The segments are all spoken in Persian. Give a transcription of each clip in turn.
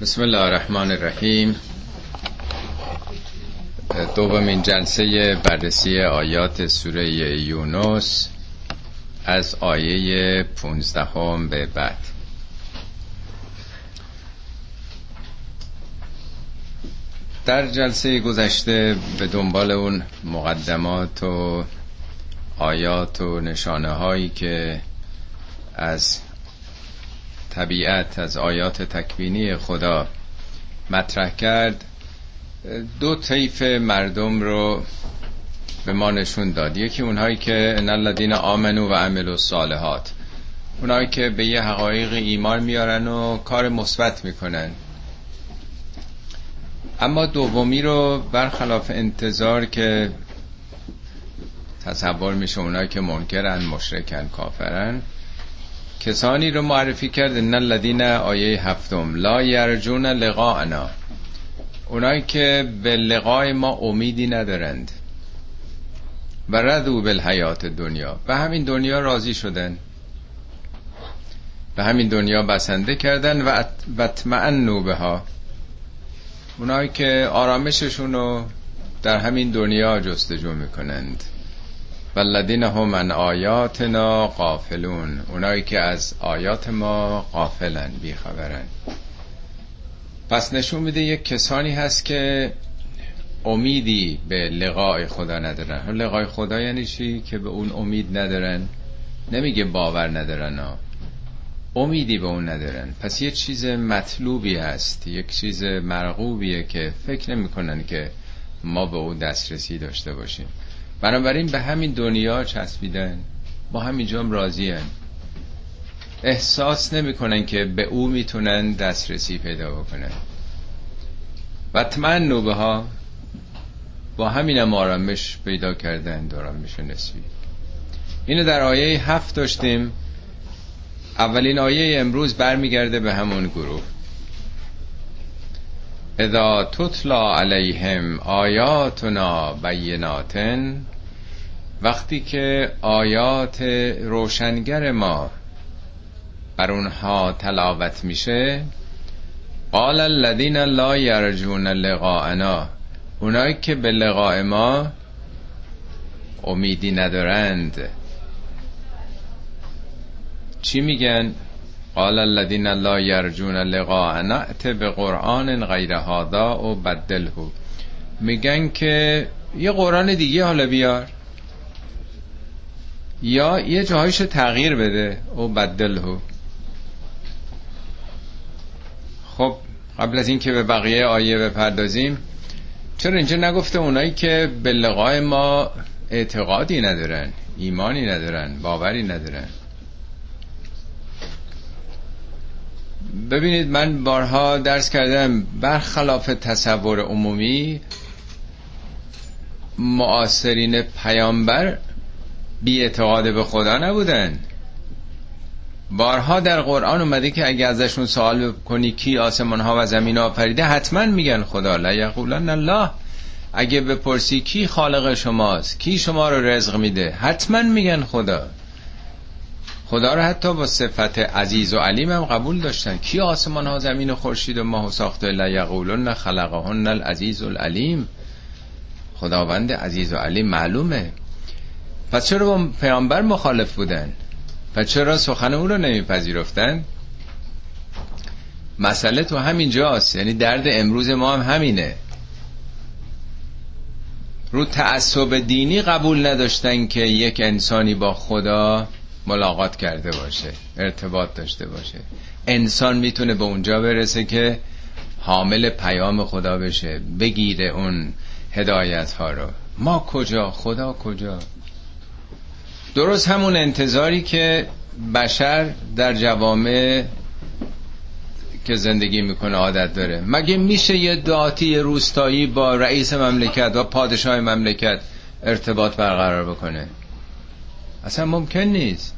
بسم الله الرحمن الرحیم. دومین جلسه بررسی آیات سوره یونس از آیه 15 به بعد. در جلسه گذشته به دنبال اون مقدمات و آیات و نشانه هایی که از طبیعت از آیات تکوینی خدا مطرح کرد. دو طیف مردم رو به ما نشون داد. یکی اونهایی که ان الذین آمنو و عملوا الصالحات. اونهایی که به یه حقایق ایمان میارن و کار مثبت می‌کنن. اما دومی رو برخلاف انتظار که تصور میشه اونایی که منکرن مشرکن کافرن کسانی رو معرفی کرد ان الذین آیه هفتم لا یرجون لقاءنا. اونایی که به لقای ما امیدی ندارند. و ردو بالحیات دنیا. به همین دنیا راضی شدن. به همین دنیا بسنده کردن و اطمئنوا بها. اونایی که آرامششون رو در همین دنیا جستجو می‌کنند. والذین هم من آیاتنا قافلون اونایی که از آیات ما قافلن بیخبرن. پس نشون میده یک کسانی هست که امیدی به لقای خدا ندارن. لقای خدا یعنی چی؟ که به اون امید ندارن. نمیگه باور ندارن ها. امیدی به اون ندارن. پس یه چیز مطلوبی هست. یک چیز مرغوبیه که فکر نمی‌کنن که ما به اون دسترسی داشته باشیم. بنابراین به همین دنیا چسبیدن با همینجا هم راضی هن. احساس نمی‌کنن که به او می‌تونن دسترسی پیدا بکنن. و تمن نوبه ها با همین هم آرامش پیدا کردن آرامش نسبی. اینو در آیه هفت داشتیم. اولین آیه امروز برمیگرده به همون گروه. اذا تطلا علیهم آیاتنا بیناتن وقتی که آیات روشنگر ما بر اونها تلاوت میشه قال الذین لا یرجون لقاءنا اونایی که به لقاء ما امیدی ندارند. چی میگن؟ قال الذين لا يرجون لقاءنا ات بقرآن غیر هذا و بدله. میگن که یه قرآن دیگه حالا بیار. یا یه جاهایش تغییر بده. و بدله. خب قبل از اینکه به بقیه آیه بپردازیم چرا اینجا نگفته اونایی که به لقای ما اعتقادی ندارن ایمانی ندارن باوری ندارن؟ ببینید من بارها درس کردم برخلاف تصور عمومی معاصرین پیامبر بی اعتقاد به خدا نبودن. بارها در قرآن اومده که اگه ازشون سوال کنی کی آسمان ها و زمین آفریده حتما میگن خدا. لا یقولن الله. اگه بپرسی کی خالق شماست کی شما رو رزق میده حتما میگن خدا. خدا رو حتی با صفت عزیز و علیم هم قبول داشتن. کی آسمان ها زمین و خورشید و ماه و ساخته لا یقولن خلقهن العزیز العلیم. خداوند عزیز و علیم معلومه. پس چرا با پیامبر مخالف بودن؟ پس چرا سخن او رو نمیپذیرفتن؟ مسئله تو همین جاست. یعنی درد امروز ما هم همینه. رو تعصب دینی قبول نداشتن که یک انسانی با خدا ملاقات کرده باشه ارتباط داشته باشه. انسان می‌تونه به اونجا برسه که حامل پیام خدا بشه بگیره اون هدایت ها رو. ما کجا؟ خدا کجا؟ درست همون انتظاری که بشر در جوامع که زندگی می‌کنه عادت داره. مگه میشه یه داتی روستایی با رئیس مملکت و پادشاه مملکت ارتباط برقرار بکنه؟ اصلا ممکن نیست.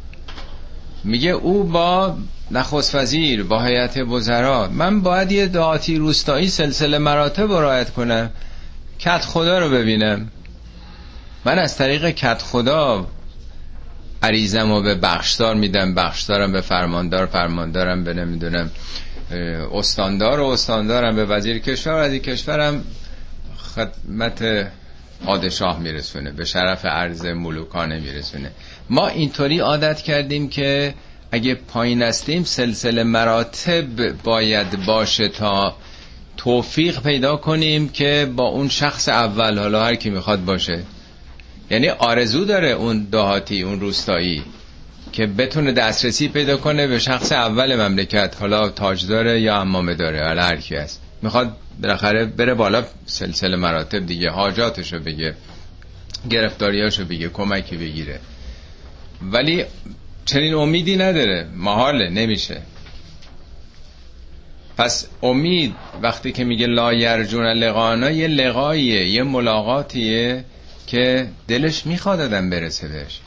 میگه او با نخست وزیر با هیئت وزرا من باید یه دعاتی روستایی سلسله مراتب رعایت کنم کت خدا رو ببینم. من از طریق کت خدا عریضم رو به بخشدار میدم بخشدارم به فرماندار فرماندارم به نمی‌دونم استاندار و استاندارم به وزیر کشور. وزیر کشورم خدمت پادشاه میرسونه به شرف عرض ملوکانه میرسونه. ما اینطوری عادت کردیم که اگه پایین هستیم سلسله مراتب باید باشه تا توفیق پیدا کنیم که با اون شخص اول حالا هر کی می‌خواد باشه. یعنی آرزو داره اون دهاتی اون روستایی که بتونه دسترسی پیدا کنه به شخص اول مملکت. حالا تاج داره یا امامه داره حالا هر کی هست. می‌خواد بالاخره بره بالا سلسله مراتب دیگه حاجاتشو بگه گرفتاریاشو بگه کمکی بگیره. ولی چنین امیدی نداره. محاله نمیشه. پس امید وقتی که میگه لا یرجون لقانا یه لقاییه یه ملاقاتیه. که دلش می‌خواد آدم برسه بهش.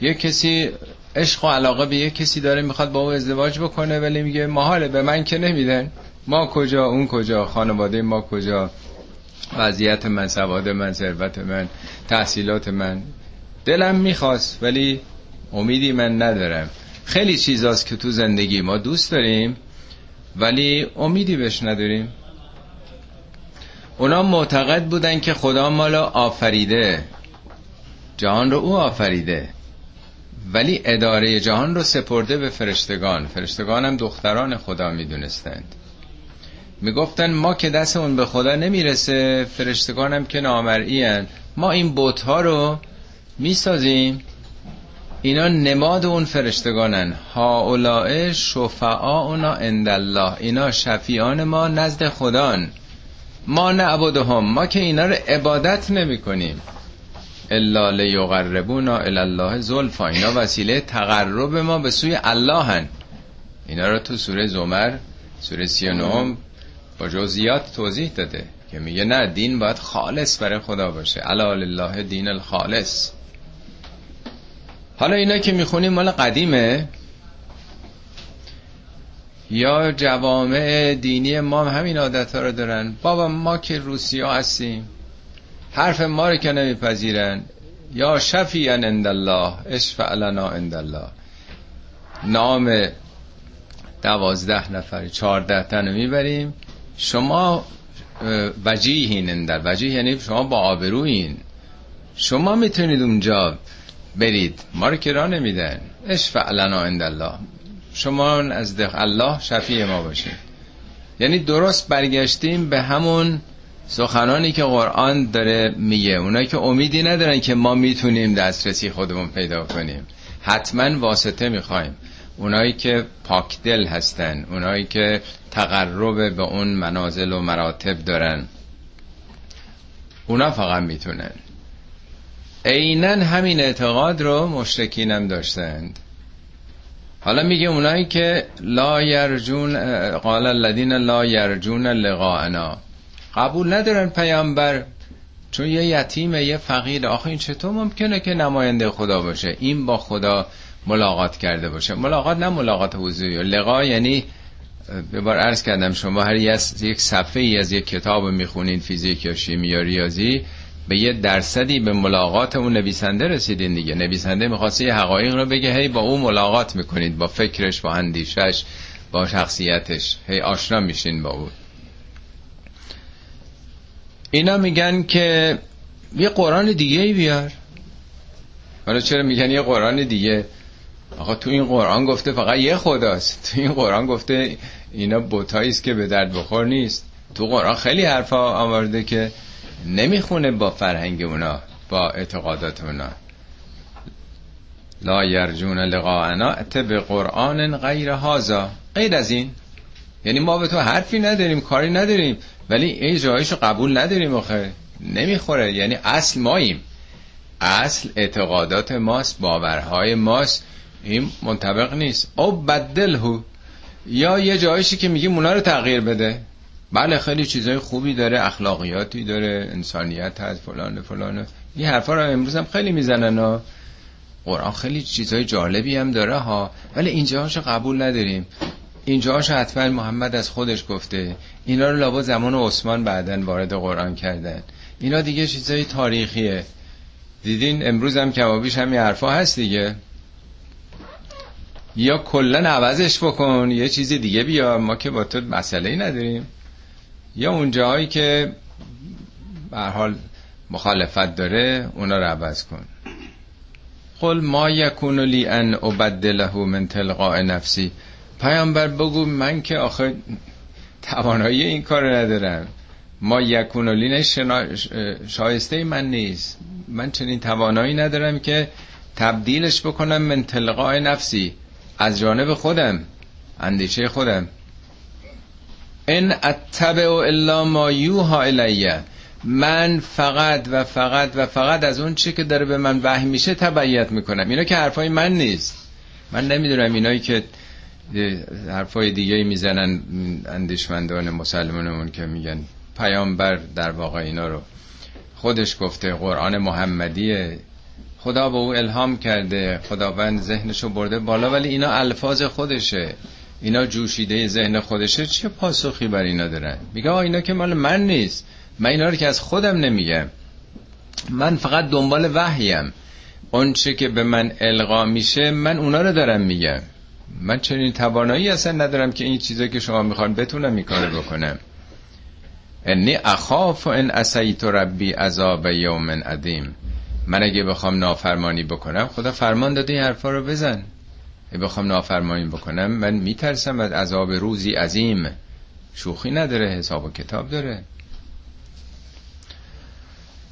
یه کسی عشق و علاقه به یه کسی داره می‌خواد با او ازدواج بکنه ولی میگه محاله به من که نمیدن. ما کجا اون کجا خانواده ما کجا؟ وضعیت من سواد من ثروت من تحصیلات من. دلم می‌خواست ولی امیدی من ندارم. خیلی چیزاست که تو زندگی ما دوست داریم ولی امیدی بهش نداریم. اونا معتقد بودن که خدا مالا آفریده. جهان رو او آفریده. ولی اداره جهان رو سپرده به فرشتگان. فرشتگان هم دختران خدا می‌دونستند. می‌گفتن ما که دستمون به خدا نمی‌رسه فرشتگان هم که نامرئی ما این بوت ها رو می‌سازیم. اینا نماد اون فرشتگانن. ها اولائه اونا اندالله اینا شفیان ما نزد خدان. ما نعبدهم ما که اینا رو عبادت نمی کنیم الا لیقربونا الله زلفا. اینا وسیله تقرب ما به سوی الله هن. اینا رو تو سوره زمر سوره 39 با جزئیات توضیح داده که میگه نه دین باید خالص برای خدا باشه. الا لله دین الخالص. حالا اینا که می‌خونیم مال قدیمه. یا جوامع دینی ما همین عادت ها رو دارن. بابا ما که روسیا هستیم. حرف ما رو که نمیپذیرن. یا شفیعا عند الله اشفع لنا عند الله نام دوازده نفر چهارده تن می‌بریم. شما وجیهین اندر وجیه یعنی شما با آبروین شما می‌تونید اونجا برید. ما رو که نمیدن. اشفع لنا عند الله شما از الله شفیع ما باشید یعنی درست برگشتیم به همون سخنانی که قرآن داره میگه. اونایی که امیدی ندارن که ما می‌تونیم دسترسی خودمون پیدا کنیم. حتما واسطه می‌خوایم. اونایی که پاکدل هستن اونایی که تقرب به اون منازل و مراتب دارن اونا فقط می‌تونن. عینا همین اعتقاد رو مشرکینم داشتند. حالا میگه اونایی که لا یرجون قال الذین لا یرجون لقاءنا. قبول ندارن پیامبر چون یه یتیمه یه فقیر آخه این چطور ممکنه که نماینده خدا باشه؟ این با خدا ملاقات کرده باشه. ملاقات نه ملاقات حضوری. لقا یعنی به بار عرض کردم شما هر یک صفحه ای از یک کتاب می‌خونید فیزیک یا شیمی یا ریاضی به یه درصدی به ملاقات اون نویسنده رسیدین دیگه. نویسنده می‌خواسته یه حقایق رو بگه هی با اون ملاقات می‌کنید با فکرش با اندیشش با شخصیتش. هی آشنا میشین با اون. اینا میگن که یه قرآن دیگه ای بیار. حالا چرا میگن یه قرآن دیگه؟ آقا تو این قرآن گفته فقط یه خداست. تو این قرآن گفته اینا بوتاییست که به درد بخور نیست. تو قرآن خیلی حرفا آورده که نمی‌خونه با فرهنگ اونا با اعتقادات اونا. لا یرجون لقاءنا به قرآن غیر هازا غیر از این. یعنی ما به تو حرفی نداریم کاری نداریم ولی این جایشو قبول نداریم آخه. نمی‌خوره. یعنی اصل ماییم. اصل اعتقادات ماست باورهای ماست. این منطبق نیست. او بدلهو یا یه جایشی که میگیم اونا رو تغییر بده. بله خیلی چیزای خوبی داره اخلاقیاتی داره انسانیت هست فلان فلان. این حرفا رو امروز هم خیلی می‌زنن ها قرآن خیلی چیزای جالبی هم داره ها. ولی اینجاهاشو قبول نداریم. اینجاهاشو حتما محمد از خودش گفته. اینا رو لابا زمان عثمان بعدن وارد قرآن کردن. اینا دیگه چیزای یا کلا عوضش بکن یه چیز دیگه بیا. ما که با تو مسئله ای نداریم. یا اون جاهایی که به حال مخالفت داره اونا رو عوض کن. قل ما یکون لی ان ابدله من تلقاء نفسی. پیامبر بگو من که آخه توانایی این کار ندارم. ما یکون لی شایسته من نیست. من چنین توانایی ندارم که تبدیلش بکنم من تلقاء نفسی. از جانب خودم اندیشه خودم. ان اتبع الا ما یوها الیه من فقط و فقط و فقط از اون چی که داره به من وحی میشه تبعیت می‌کنم. اینا که حرفای من نیست. من نمی‌دونم اینایی که حرفای دیگه می‌زنن اندیشمندان مسلمانمون که میگن پیامبر در واقع اینا رو خودش گفته قرآن محمدیه. خدا به او الهام کرده خداوند ذهنشو برده بالا ولی اینا الفاظ خودشه. اینا جوشیده ذهن خودشه چه پاسخی بر اینا دارن؟ میگه اینا که مال من نیست. من اینا رو که از خودم نمیگم. من فقط دنبال وحیم. چه که به من القا میشه من اونا رو دارم میگم. من چنین توانایی اصلا ندارم که این چیزایی که شما می‌خوان بتونم این کار بکنم. انی اخاف ان اسیت ربی عذاب یوم عدیم من اگه بخوام نافرمانی بکنم خدا فرمان داده این حرفا رو بزن. بخوام نافرمانی بکنم من میترسم از عذاب روزی عظیم. شوخی نداره حساب و کتاب داره.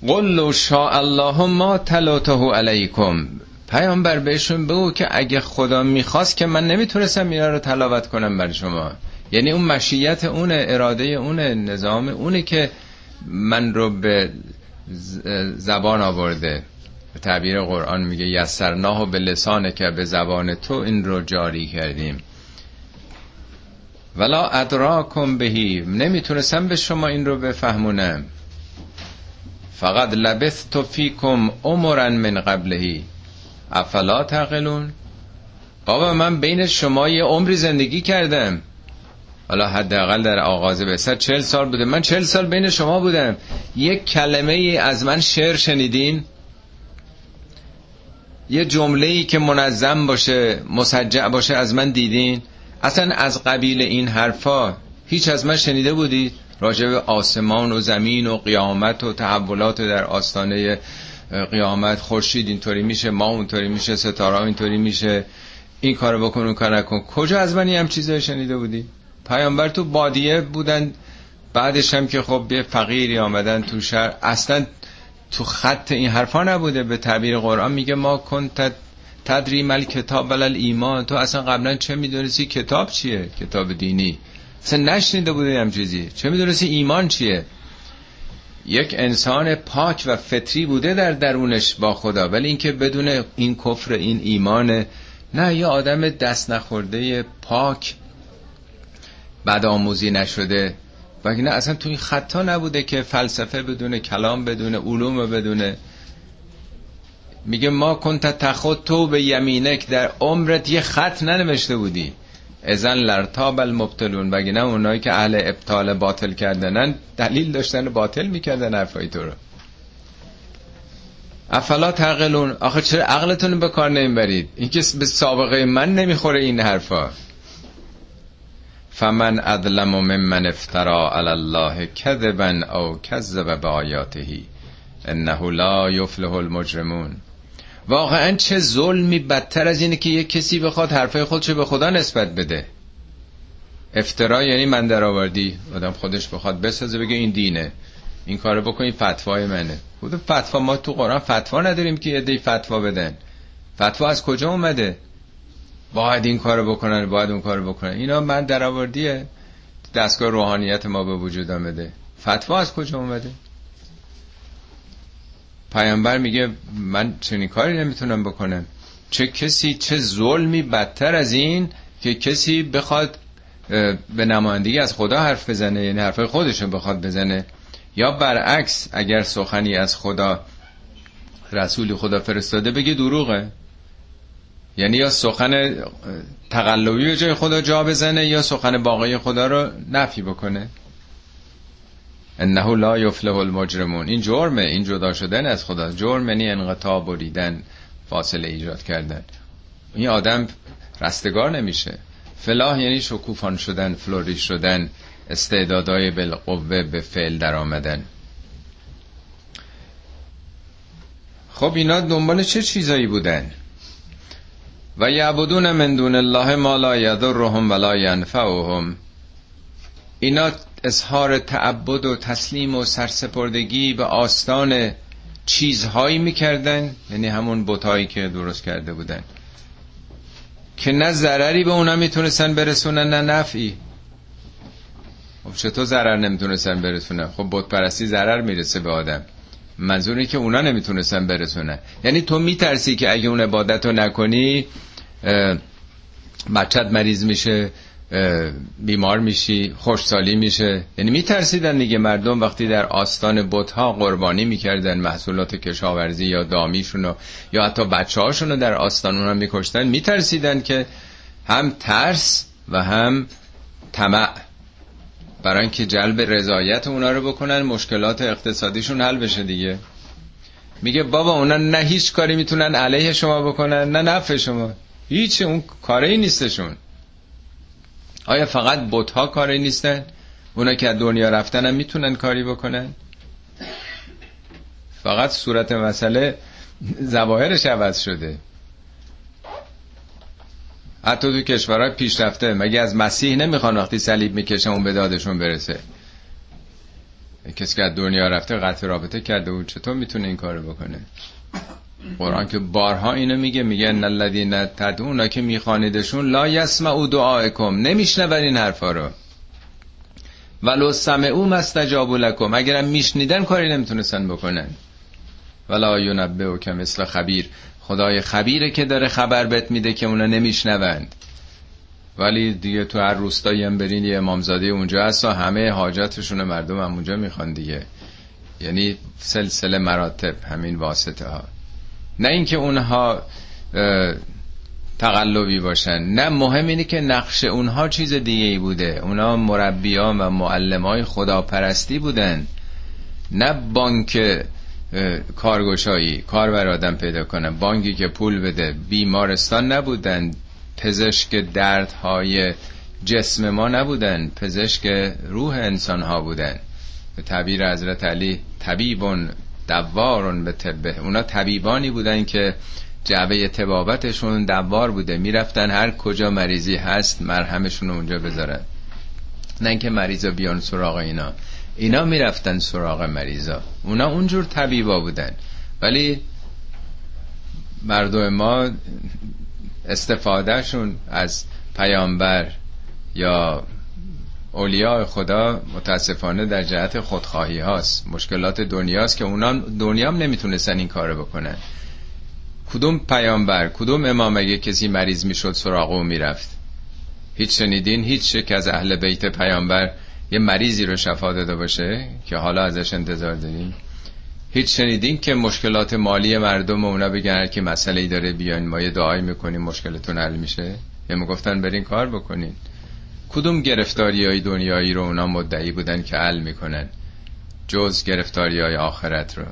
قل لو شاء الله ما تلوته علیکم. پیامبر بهشون بگو که اگه خدا می‌خواست که من نمی‌تونستم اینا رو تلاوت کنم بر شما. یعنی اون مشیت اون اراده اون نظام اونه که من رو به زبان آورده. به تعبیر قرآن میگه یسرناه به لسان که به زبان تو این رو جاری کردیم. ولا ادراکم بهی نمی‌تونستم به شما این رو بفهمونم. فقط لبثت فیکم عمرا من قبلهی. افلا تقلون بابا من بین شما یه عمری زندگی کردم. حالا حداقل در آغاز به چل سال بوده. من چل سال بین شما بودم. یک کلمه از من شعر شنیدین؟ یه جمله ای که منظم باشه مسجع باشه از من دیدین؟ اصلا از قبیل این حرفا هیچ از من شنیده بودید؟ راجع به آسمان و زمین و قیامت و تحولات در آستانه قیامت خورشید اینطوری میشه ما اونطوری میشه ستاره اینطوری میشه این کارو بکن اون کار نکن. کجا از من هم چیزای شنیده بودی؟ پیامبر تو بادیه بودن بعدش هم که خب یه فقیری آمدن تو شهر. اصلا تو خط این حرفا نبوده به تعبیر قرآن میگه ما کنت تدری مل کتاب ولل ایمان تو اصلا قبلا چه می‌دونستی کتاب چیه؟ کتاب دینی. اصلا نشنیده بوده هم چیزی. چه می‌دونستی ایمان چیه؟ یک انسان پاک و فطری بوده در درونش با خدا ولی اینکه بدون این کفر این ایمان نه یه آدم دست نخورده پاک بد آموزی نشده. و نه اصلا تو این خطا نبوده که فلسفه بدون کلام بدون علوم بدون میگه ما کنت تخود تو به یمینک در عمرت یه خط ننوشته بودی. ازن لرتاب المبتلون بگی نه اونایی که اهل ابطال باطل کردنن دلیل داشتن باطل می‌کردن حرفای تو رو؟ افلا تقلون آخه چرا عقلتون به کار نمی‌برید این که به سابقه من نمی‌خوره این حرفا. فمن ادلم ممن افترا علی الله کذبا او کذب به آیاتهی انه لا یفلح المجرمون. واقعا چه ظلمی بدتر از اینه که یه کسی بخواد حرفای خودشو به خدا نسبت بده. افترا یعنی من در آوردی آدم خودش بخواد بسازه بگه این دینه. این کارو بکنی فتوای منه. خود فتوا ما تو قرآن فتوا نداریم که یه دی فتوا بدن. فتوا از کجا اومده؟ باید این کارو بکنن باید اون کارو بکنن. اینا من در آوردیه دستگاه روحانیت ما به وجود آمده. فتوا از کجا اومده؟ پیامبر میگه من چنین کاری نمی‌تونم بکنم. چه کسی چه ظلمی بدتر از این که کسی بخواد به نمایندگی از خدا حرف بزنه یعنی حرفای خودشون بخواد بزنه. یا برعکس اگر سخنی از خدا رسول خدا فرستاده بگه دروغه. یعنی یا سخن تقلبی به جای خدا جا بزنه یا سخن باقی خدا رو نفی بکنه. انه لا یفلح المجرمون. این جرمه این جدا شدن از خدا. جرم یعنی انقطاع بریدن فاصله ایجاد کردن. این آدم رستگار نمیشه. فلاح یعنی شکوفان شدن فلوریش شدن استعدادهای بالقوه به فعل در آمدن خب اینا دنبال چه چیزایی بودن؟ و یعبدون من دون الله ما لا یضرهم ولا ینفعهم. اینا اظهار تعبد و تسلیم و سرسپردگی به آستان چیزهایی می‌کردن یعنی همون بتایی که درست کرده بودن که نه ضرری به اونا می‌تونستن برسونن نه نفعی. خب چطور ضرر نمی‌تونستن برسونن؟ خب بت پرستی ضرر می‌رسه به آدم. منظوری که اونا نمی‌تونستن برسونن. یعنی تو میترسی که اگه اون عبادت رو نکنی بچت مریض میشه بیمار میشی خوشسالی میشه. یعنی میترسیدن دیگه مردم وقتی در آستان بتها قربانی می‌کردن محصولات کشاورزی یا دامیشونو یا حتی بچه هاشونو در آستان اونا میکشتن میترسیدن که هم ترس و هم طمع. برای اینکه جلب رضایت اونا رو بکنن مشکلات اقتصادیشون حل بشه دیگه. میگه بابا اونا نه هیچ کاری می‌تونن علیه شما بکنن نه نفع شما. هیچ اون کاری نیستشون. آیا فقط بوت کاری نیستن؟ اونا که از دنیا رفتن هم می‌تونن کاری بکنن؟ فقط صورت مسئله زواهرش عوض شده. حتی تو کشورهای پیشرفته مگه از مسیح نمی‌خوان وقتی صلیب می‌کشن اون به دادشون برسه؟ کسی که از دنیا رفته قطع رابطه کرده و چطور می‌تونه این کارو بکنه؟ قرآن که بارها اینو میگه میگه الذین تدعون که میخوانیدشون لا یسمعوا دعاءکم نمیشنون این حرفا رو. ولو سمعوا مستجابوا لکم اگرم میشنیدن کاری نمی‌تونستن بکنن. ولا ینبئو که مثل خبیر خدای خبیره که داره خبر بهت میده که اونا نمیشنوند ولی دیگه تو هر روستایی هم برین یه امامزاده اونجا هست و همه حاجاتشون مردم هم اونجا می‌خوان دیگه. یعنی سلسله مراتب همین واسطه ها نه اینکه اونها تقلبی باشن نه مهم اینه که نقش اونها چیز دیگه ای بوده. اونها مربیان و معلم های خداپرستی بودن. نه بانک کارگشایی کار بر آدم پیدا کنه. بانکی که پول بده. بیمارستان نبودن. پزشک دردهای جسم ما نبودن. پزشک روح انسان ها بودن. به تعبیر حضرت علی طبیبون دوارون به طبه اونا طبیبانی بودن که جعبه تبابتشون دوار بوده. می‌رفتن هر کجا مریضی هست مرهمشون اونجا بذارن. نه اینکه مریضا بیان سراغ اینا. اینا می‌رفتن سراغ مریضا. اونا اونجور طبیبا بودن. ولی مردم ما استفادهشون از پیامبر یا اولیاء خدا متاسفانه در جهت خودخواهی هاست. مشکلات دنیاست که اونا دنیا هم نمی‌تونستن این کارو بکنن. کدوم پیامبر کدوم امام اگه کسی مریض می‌شد سراغ او می‌رفت؟ هیچ شنیدین؟ هیچ یک از اهل بیت پیامبر یه مریضی رو شفا داده باشه که حالا ازش انتظار داریم؟ هیچ شنیدین که مشکلات مالی مردم اونا بگن که مسئله ای داره بیاین ما یه دعایی می‌کنیم مشکلتون حل میشه؟ یا می‌گفتن برین کار بکنین. کدوم گرفتاری های دنیایی رو اونا مدعی بودن که حل می‌کنن؟ جز گرفتاری های آخرت رو.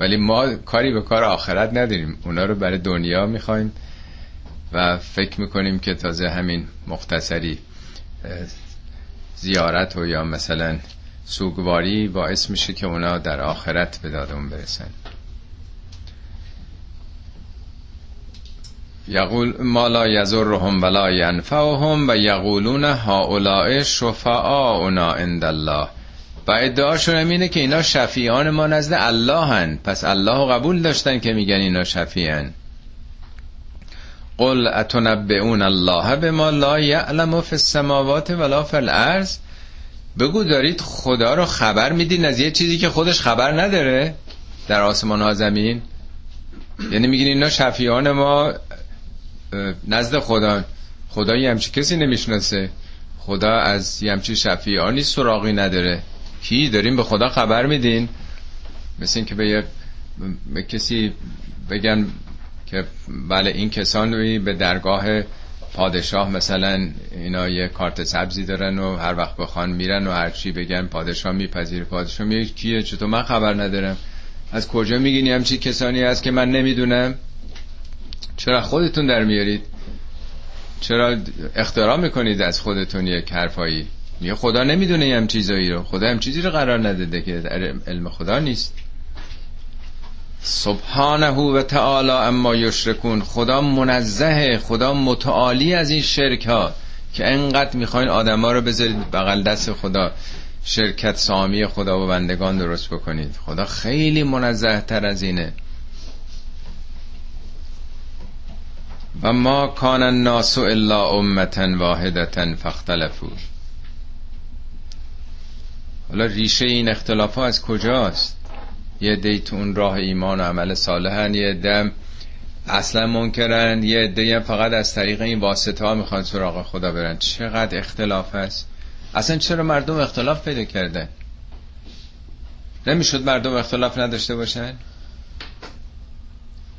ولی ما کاری به کار آخرت نداریم. اونا رو برای دنیا می‌خوایم و فکر می‌کنیم که تازه همین مختصری زیارت و یا مثلا سوگواری باعث میشه که اونا در آخرت به دادمون برسن. یقول ما لا یزرهم ولا ینفعهم و یقولون هؤلاء شفعاؤنا عند الله. و ادعاشون اینه که اینا شفیعان ما نزد الله هن. پس الله قبول داشتن که میگن اینا شفیعن. قل اتنبئون الله به ما لا یعلم فی السماوات ولا فی الارض؟ بگو دارید خدا رو خبر میدین از یه چیزی که خودش خبر نداره در آسمان ها زمین؟ یعنی میگین اینا شفیعان ما نزد خدا. خدا یه همچی کسی نمی‌شناسه. خدا از یه همچی شفیعانی سراغی نداره. کی؟ داریم به خدا خبر میدین. مثل اینکه به, به کسی بگن که بله این کسان به درگاه پادشاه مثلا اینا یه کارت سبزی دارن و هر وقت بخوان میرن و هر چی بگن پادشاه میپذیره. پادشاه میگه کیه؟ چطور؟ من خبر ندارم. از کجا میگین همچی کسانی هست که من نمی‌دونم. چرا خودتون در میارید؟ چرا اختراع می‌کنید از خودتون یک حرفایی؟ میگه خدا نمی‌دونه هم چیزایی رو. خدا هم چیزی رو قرار نداده که علم خدا نیست. سبحانه و تعالی اما یشرکون. خدا منزه خدا متعالی از این شرک ها که انقدر می‌خواین آدما رو بذارید بغل دست خدا. شرکت سامی خدا و بندگان درست بکنید. خدا خیلی منزه تر از اینه. و ما کان الناس الا امتا واحدتا فاختلفوا. حالا ریشه این اختلاف ها از کجاست؟ یه دی تو اون راه ایمان و عمل صالحن یه دم اصلا منکرن یه عده فقط از طریق این واسطه ها می‌خوان سراغ خدا برن. چقدر اختلاف هست؟ اصلا چرا مردم اختلاف پیدا کردن نمی‌شد مردم اختلاف نداشته باشن؟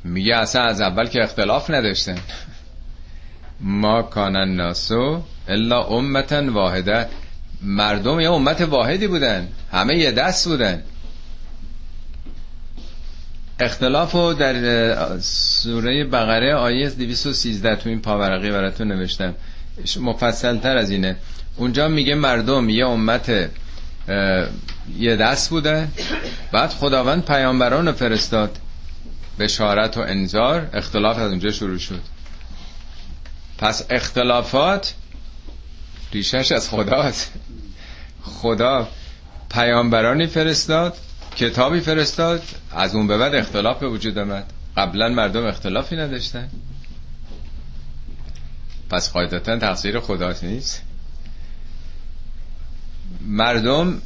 میگه اصلا از اول که اختلاف نداشتن. ما کانن ناسو الا امتا واحده. مردم یه امت واحدی بودن. همه یه دست بودن. اختلاف رو در سوره بقره آیه 213 تو این پاورقی براتون نوشتم. مفصل تر از اینه. اونجا میگه مردم یه امت یه دست بوده بعد خداوند پیامبران رو فرستاد. بشارت و انذار اختلاف از اونجا شروع شد. پس اختلافات ریشش از خداست. خدا پیامبرانی فرستاد کتابی فرستاد از اون به بعد اختلاف به وجود آمد. قبلا مردم اختلافی نداشتن. پس قاعدتا تقصیر خداست نیست. مردم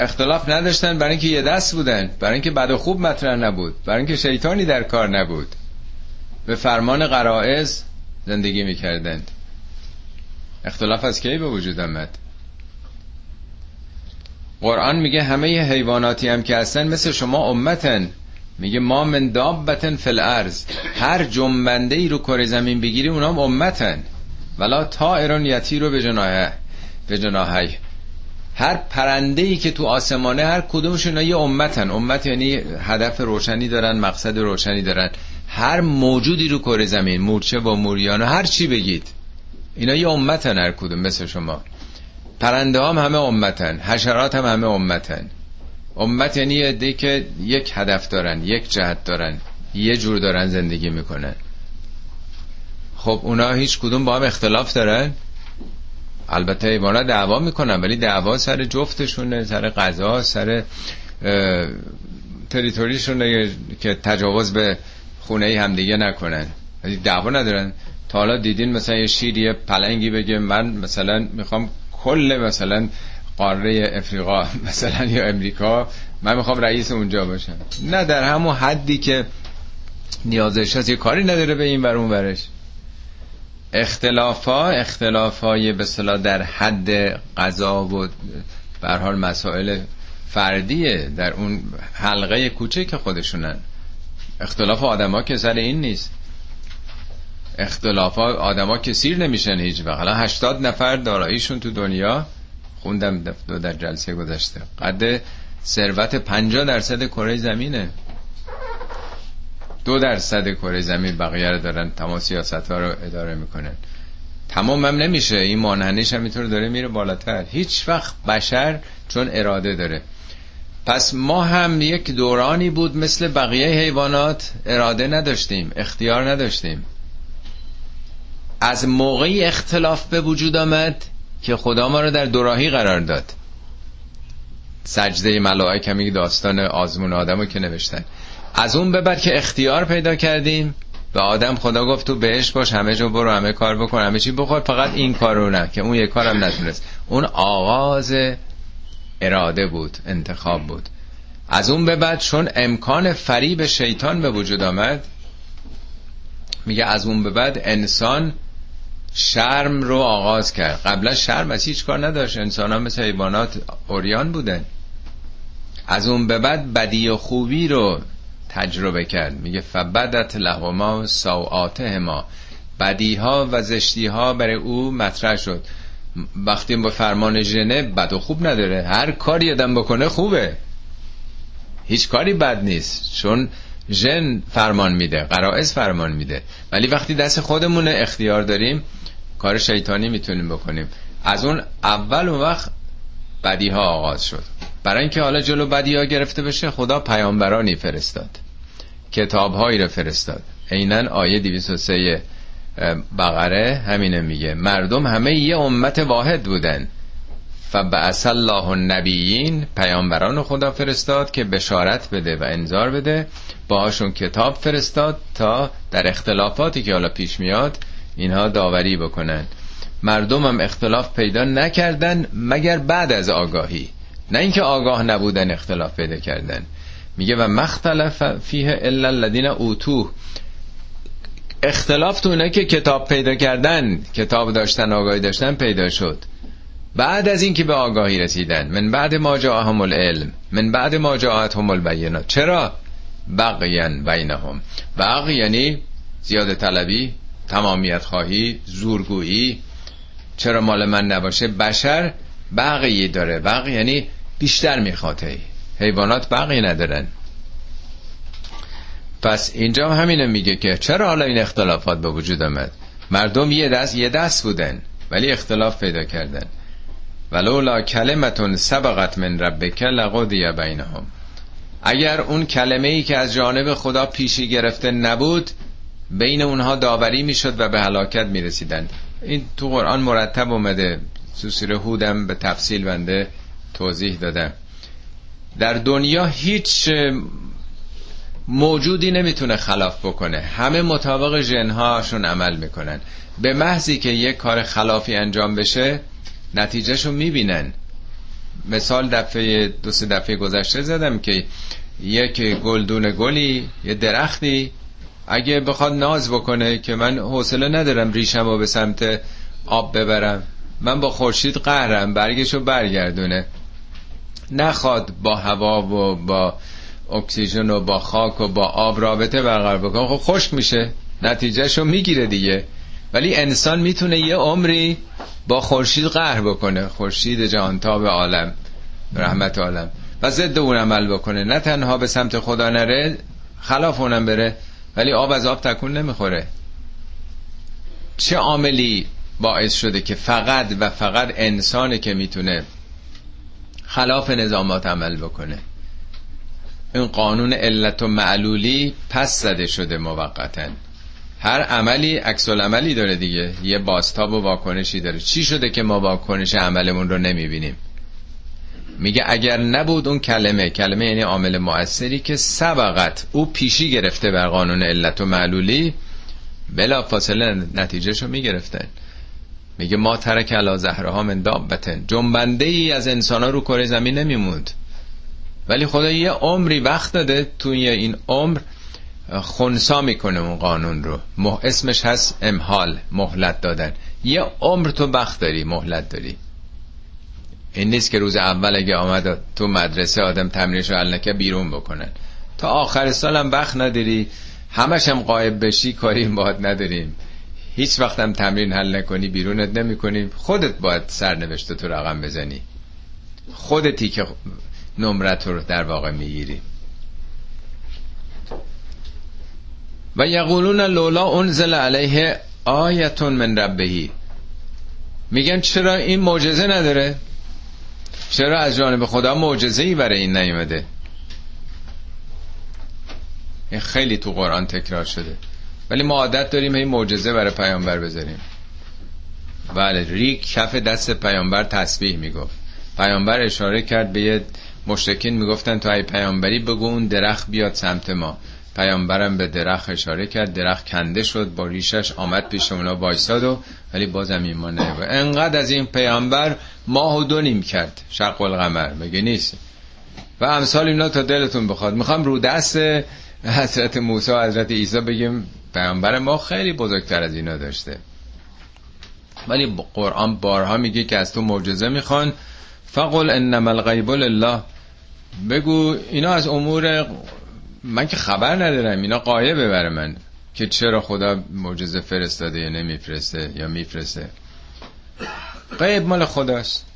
اختلاف نداشتن برای اینکه یه دست بودن برای اینکه بد و خوب مطرح نبود برای اینکه شیطانی در کار نبود. به فرمان قرائز زندگی می‌کردند. اختلاف از کی به وجود آمد؟ قرآن میگه همه حیواناتی هم که هستن مثل شما امتن. میگه ما من دابتن فل ارز هر جنبنده ای رو کره زمین بگیری اونام امتن. ولا ایران یتی رو به جناه به جناهی هر پرنده ای که تو آسمانه هر کدومشون یه امتن. امت یعنی هدف روشنی دارن مقصد روشنی دارن. هر موجودی رو کره زمین مورچه و موریانه هر چی بگید. اینا یه امتن هر کدوم مثل شما. پرنده هم همه امتن. حشرات هم همه امتن. امت یعنی یه که یک هدف دارن یک جهت دارن. یه جور دارن زندگی می‌کنن. خب اونا هیچ کدوم با هم اختلاف دارن؟ البته ایوانا دعوا می‌کنن ولی دعوا سر جفتشونه سر غذا سر تریتوریشونه که تجاوز به خونه همدیگه نکنن. دعوا ندارن. تا حالا دیدین مثلا یه شیری پلنگی بگه من مثلا می‌خوام کل مثلا قاره افریقا مثلا یا امریکا من می‌خوام رئیس اونجا باشم. نه در همون حدی که نیازش هست یه کاری نداره به این ورون ورش. اختلاف ها اختلاف های به در حد قضا و حال مسائل فردیه در اون حلقه کوچه که خودشونن. اختلاف آدم ها که سر این نیست. اختلاف ها آدما که سیر نمیشن هیچ وقت. الان 80 نفر داراییشون تو دنیا خوندم دو در جلسه گذشته. قد ثروت 50 درصد کره زمینه. دو درصد کره زمین بقیه رو دارن تمام سیاست ها رو اداره می‌کنن. تمام هم نمیشه. این مانحنیش هم اینطور داره میره بالاتر. هیچ وقت بشر چون اراده داره. پس ما هم یک دورانی بود مثل بقیه حیوانات اراده نداشتیم اختیار نداشتیم. از موقعی اختلاف به وجود آمد که خدا ما رو در دوراهی قرار داد. سجده ملائک هم داستان آزمون آدم رو که نوشتن. از اون به بعد که اختیار پیدا کردیم به آدم خدا گفت تو بهش باش همه جو برو همه کار بکن همه چی بخور فقط این کارو نه که اون یک کارم نتونست. اون آغاز اراده بود انتخاب بود. از اون به بعد چون امکان فریب شیطان به وجود آمد میگه از اون به بعد انسان شرم رو آغاز کرد. قبلا شرم از هیچ کار نداشت. انسان ها مثل حیوانات اوریان بودن. از اون به بعد بدی و خوبی رو تجربه کرد. میگه فبدت لهما ما بدی ها و زشتی ها برای او مطرح شد. وقتی با فرمان ژنه بد و خوب نداره. هر کاری آدم بکنه خوبه. هیچ کاری بد نیست. چون ژن فرمان میده قرائز فرمان میده. ولی وقتی دست خودمون اختیار داریم کار شیطانی می‌تونیم بکنیم. از اون اول اون وقت بدی ها آغاز شد. برای اینکه حالا جلو بدی ها گرفته بشه خدا پیامبرانی فرستاد کتاب هایی رو فرستاد. عینا آیه 203 بقره همینه میگه. مردم همه یه امت واحد بودن. فبعث الله النبیین پیامبران خدا فرستاد که بشارت بده و انذار بده. باهاشون کتاب فرستاد تا در اختلافاتی که حالا پیش میاد اینها داوری بکنن. مردم هم اختلاف پیدا نکردن مگر بعد از آگاهی. نه اینکه آگاه نبودن اختلاف پیدا کردن. میگه و مختلف فیه الا الذین اوتوه اختلاف تو اونه که کتاب پیدا کردن کتاب داشتن آگاهی داشتن پیدا شد. بعد از اینکه به آگاهی رسیدن. من بعد ما جاءهم العلم. من بعد ما جاءتهم البینات. چرا؟ بقیان بینهم. بق یعنی زیاده طلبی تمامیت خواهی زورگویی. چرا مال من نباشه؟ بشر بقیه داره. بق یعنی بیشتر می‌خواد. حیوانات بقی ندارن. پس اینجا همینه میگه که چرا حالا این اختلافات به وجود آمد؟ مردم یه دست یه دست بودن ولی اختلاف پیدا کردن. ولولا کلمتون سبقت من ربک لقضی بینهم. اگر اون کلمه ای که از جانب خدا پیشی گرفته نبود بین اونها داوری می‌شد و به هلاکت می‌رسیدن این تو قرآن مرتب اومده. سوسیر هودم به تفصیل بنده توضیح دادم در دنیا هیچ موجودی نمی‌تونه خلاف بکنه. همه مطابق جنهاشون عمل می‌کنن. به محضی که یک کار خلافی انجام بشه نتیجهشو می‌بینن. مثال دفعه دو سه دفعه گذشته زدم که یک گلدون گلی یه درختی اگه بخواد ناز بکنه که من حوصله ندارم ریشم رو به سمت آب ببرم. من با خورشید قهرم برگشو برگردونه. نخواد با هوا و با اکسیژن و با خاک و با آب رابطه برقرار بکنه. خب خشک میشه. نتیجهشو می‌گیره دیگه. ولی انسان می‌تونه یه عمری با خورشید قهر بکنه. خورشید جهانتاب عالم رحمت عالم. و ضد اون عمل بکنه. نه تنها به سمت خدا نره خلاف اونم بره ولی آب از آب تکون نمی‌خوره. چه عاملی باعث شده که فقط و فقط انسانه که می‌تونه خلاف نظامات عمل بکنه. این قانون علت و معلولی پس زده شده موقتا. هر عملی عکس عملی داره دیگه. یه باستاب و واکنشی داره. چی شده که ما واکنش عملمون رو نمی‌بینیم؟ میگه اگر نبود اون کلمه کلمه یعنی عامل مؤثری که سبقت او پیشی گرفته بر قانون علت و معلولی بلا فاصله نتیجهشو می‌گرفتن. میگه ما ترک علا زهرها من دابتن جنبنده ای از انسان ها رو کره زمین نمیموند. ولی خدا یه عمری وقت داده توی این عمر خونسا می‌کنه اون قانون رو. اسمش هست امحال مهلت دادن. یه عمر تو وقت داری مهلت داری. این نیست که روز اول اگه آمد تو مدرسه آدم تمرینش رو نکه بیرون بکنن. تا آخر سالم وقت نداری. همش هم قایب بشی کاری باید نداریم. هیچ وقت هم تمرین حل نکنی بیرونت نمی کنی خودت باید سرنوشته تو رقم بزنی. خودتی که نمرت رو در واقع می‌گیری. و یقولون لولا انزل علیه آیتون من ربهی. میگن چرا این معجزه نداره؟ چرا از جانب خدا معجزه ای برای این نیومده؟ این خیلی تو قرآن تکرار شده. ولی ما عادت داریم این معجزه برای پیامبر بذاریم. بله ریک کف دست پیامبر تسبیح می‌گفت. پیامبر اشاره کرد به یه مشرکین می‌گفتن تو ای پیامبری بگو اون درخت بیاد سمت ما. پیامبرم به درخت اشاره کرد درخت کنده شد با ریشش آمد پیش اونا وایساد و ولی بازم ایمان نیاورد. انقدر از این پیامبر ماه و دو نیم کرد شق القمر. مگه نیست؟ و امثال اینا تا دلتون بخواد. می‌خوام رو دست حضرت موسی و حضرت عیسی بگیم. پیامبر ما خیلی بزرگتر از اینا داشته. ولی قرآن بارها میگه که از تو معجزه می‌خوان. فقل انما الغیب لله. بگو اینا از امور من که خبر ندارم. اینا قایبه بر من که چرا خدا معجزه فرستاده یا نمیفرسته یا میفرسته. غیب مال خداست.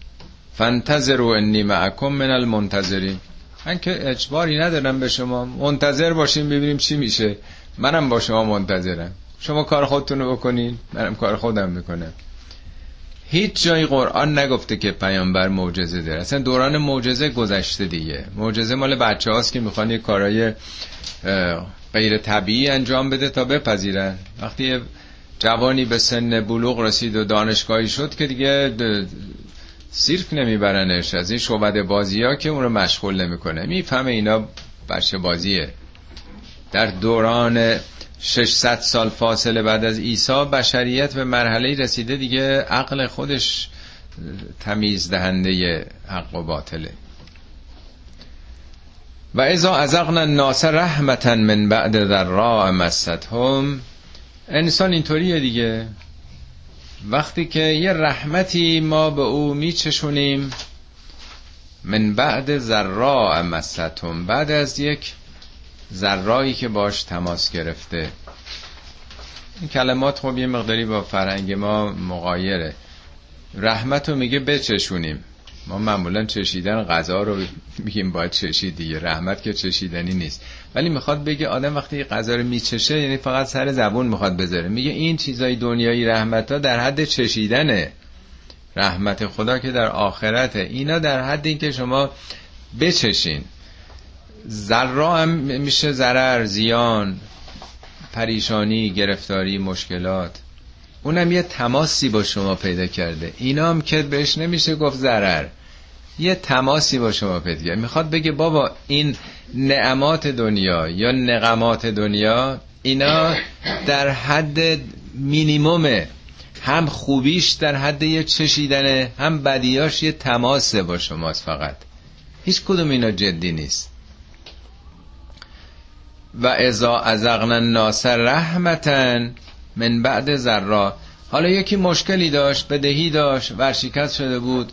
فانتظروا انی معکم من المنتظرین. من که اجباری ندارم به شما. منتظر باشیم ببینیم چی میشه. منم با شما منتظرم. شما کار خودتون رو بکنین منم کار خودم می‌کنم. هیچ جای قرآن نگفته که پیامبر معجزه داره. اصلا دوران معجزه گذشته دیگه. معجزه مال بچه هاست که می‌خوان یه کارای غیر طبیعی انجام بده تا بپذیرن. وقتی جوانی به سن بلوغ رسید و دانشگاهی شد که دیگه سیرک نمیبرنش. از این شعبد بازی ها که اون رو مشغول نمی‌کنه. می‌فهمه اینا بچه بازیه. در دوران 600 سال فاصله بعد از عیسی بشریت به مرحله رسیده دیگه عقل خودش تمیز دهنده حق و باطله. و ازا ازغنا الناس رحمتا من بعد ذراء مستهم. انسان اینطوریه دیگه. وقتی که یه رحمتی ما به او میچشونیم من بعد ذراء مستهم. بعد از یک ذرایی که باش تماس گرفته. این کلمات خب یه مقداری با فرهنگ ما مقایره رحمت رو میگه بچشونیم. ما معمولا چشیدن غذا رو میگیم باید چشید دیگه. رحمت که چشیدنی نیست. ولی می‌خواد بگه آدم وقتی غذا رو میچشه یعنی فقط سر زبون می‌خواد بذاره. میگه این چیزای دنیایی رحمت ها در حد چشیدنه. رحمت خدا که در آخرته. اینا در حد این که شما بچشین. ذرا هم میشه ضرر زیان پریشانی گرفتاری مشکلات. اونم یه تماسی با شما پیدا کرده. اینا هم که بهش نمیشه گفت ضرر. یه تماسی با شما پیدا کرده. می‌خواد بگه بابا این نعمات دنیا یا نقمات دنیا اینا در حد مینیمومه. هم خوبیش در حد یه چشیدنه هم بدیاش یه تماسه با شماست فقط. هیچ کدوم اینا جدی نیست. و ازا ازغنا الناس رحمتن من بعد ذرا. حالا یکی مشکلی داشت بدهی داشت ورشکست شده بود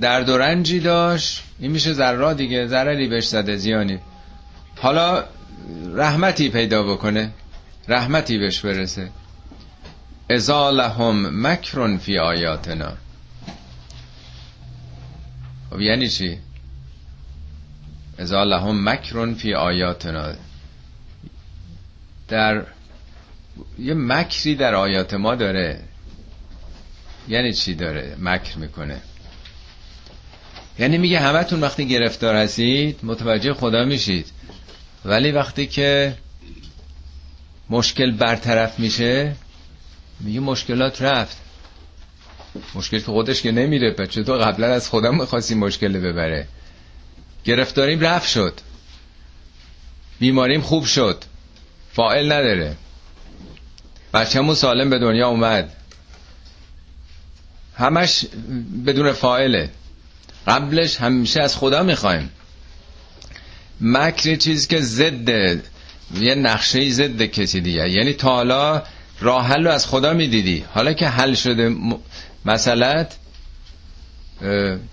درد و رنجی داشت. این میشه ذرا دیگه ضرری بهش زده زیانی. حالا رحمتی پیدا بکنه رحمتی بهش برسه. ازا لهم مکرون فی آیاتنا. خب یعنی چی؟ ازا لهم مکرون فی آیاتنا. در یه مکری در آیات ما داره. یعنی چی داره مکر می‌کنه؟ یعنی میگه همتون وقتی گرفتار هستید متوجه خدا میشید. ولی وقتی که مشکل برطرف میشه میگه مشکلات رفت. مشکل تو خودش که نمیره. پس تو قبلا از خدا می‌خواستی مشکل ببره؟ گرفتاریم رفت شد. بیماریم خوب شد. فائل نداره. بچه‌مون سالم به دنیا اومد. همش بدون فائله قبلش همیشه از خدا می‌خوایم. مکر چیزی که ضد یه نقشه ضد کسی دیگه. یعنی تا حالا راه حل رو از خدا می‌دیدی. حالا که حل شده مسئلت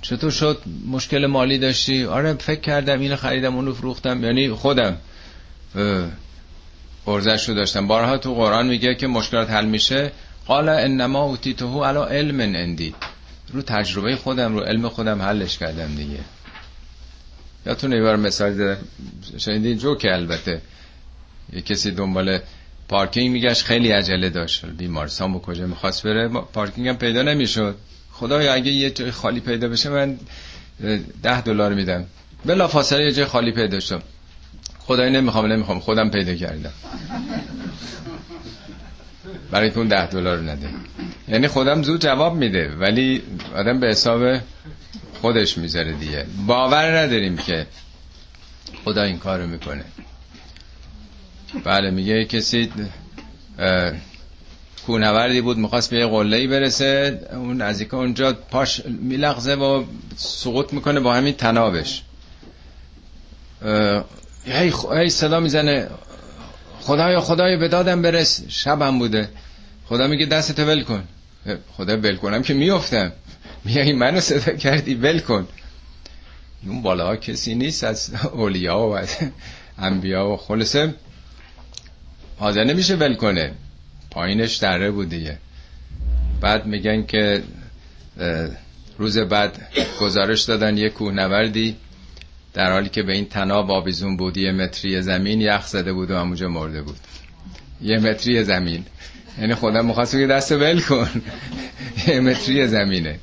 چطور شد؟ مشکل مالی داشتی؟ آره فکر کردم اینو خریدم اونو فروختم. یعنی خودم. ارزش رو داشتم بارها تو قرآن میگه که مشکلات حل میشه. قال انما اوتیتهو علا علم اندی رو تجربه خودم رو علم خودم حلش کردم دیگه. یادتونه یه بار مثال دادم شنیدین جوکه البته. یه کسی دنبال پارکینگ میگشت خیلی عجله داشت. بیمارستان با کجا می‌خواست بره پارکینگ هم پیدا نمی‌شد. خدایا اگه یه جای خالی پیدا بشه من ده دلار میدم. بلا فاصله یه جای خالی پیدا شد. خدای نمی‌خوام نمی‌خوام. خودم پیدا کردم. برای اون ده دلار نده. یعنی خودم زود جواب میده ولی آدم به حساب خودش می‌ذاره دیگه. باور نداریم که خدا این کارو می‌کنه. بله میگه کسی کونوردی بود می‌خواست به یه قله برسه. اون از اونجا پاش میلغزه و سقوط می‌کنه با همین تنابش. هی, هی صدا می‌زنه. خدایا خدایا به دادم برس. شبم بوده. خدا میگه دست ول کن. خدا ول کنم که میافتم. میگه این منو صدا کردی ول کن. اون بالا کسی نیست از اولیا و از انبیا و خلصه حاضر نمیشه ول کنه. پایینش دره بود دیگه. بعد میگن که روز بعد گزارش دادن یه کوهنوردی در حالی که به این تناب آویزون بود یه متری زمین یخ زده بود و همونجا مرده بود. یه متری زمین. یعنی خدا می‌خواست که دست ول کن. متری زمینه.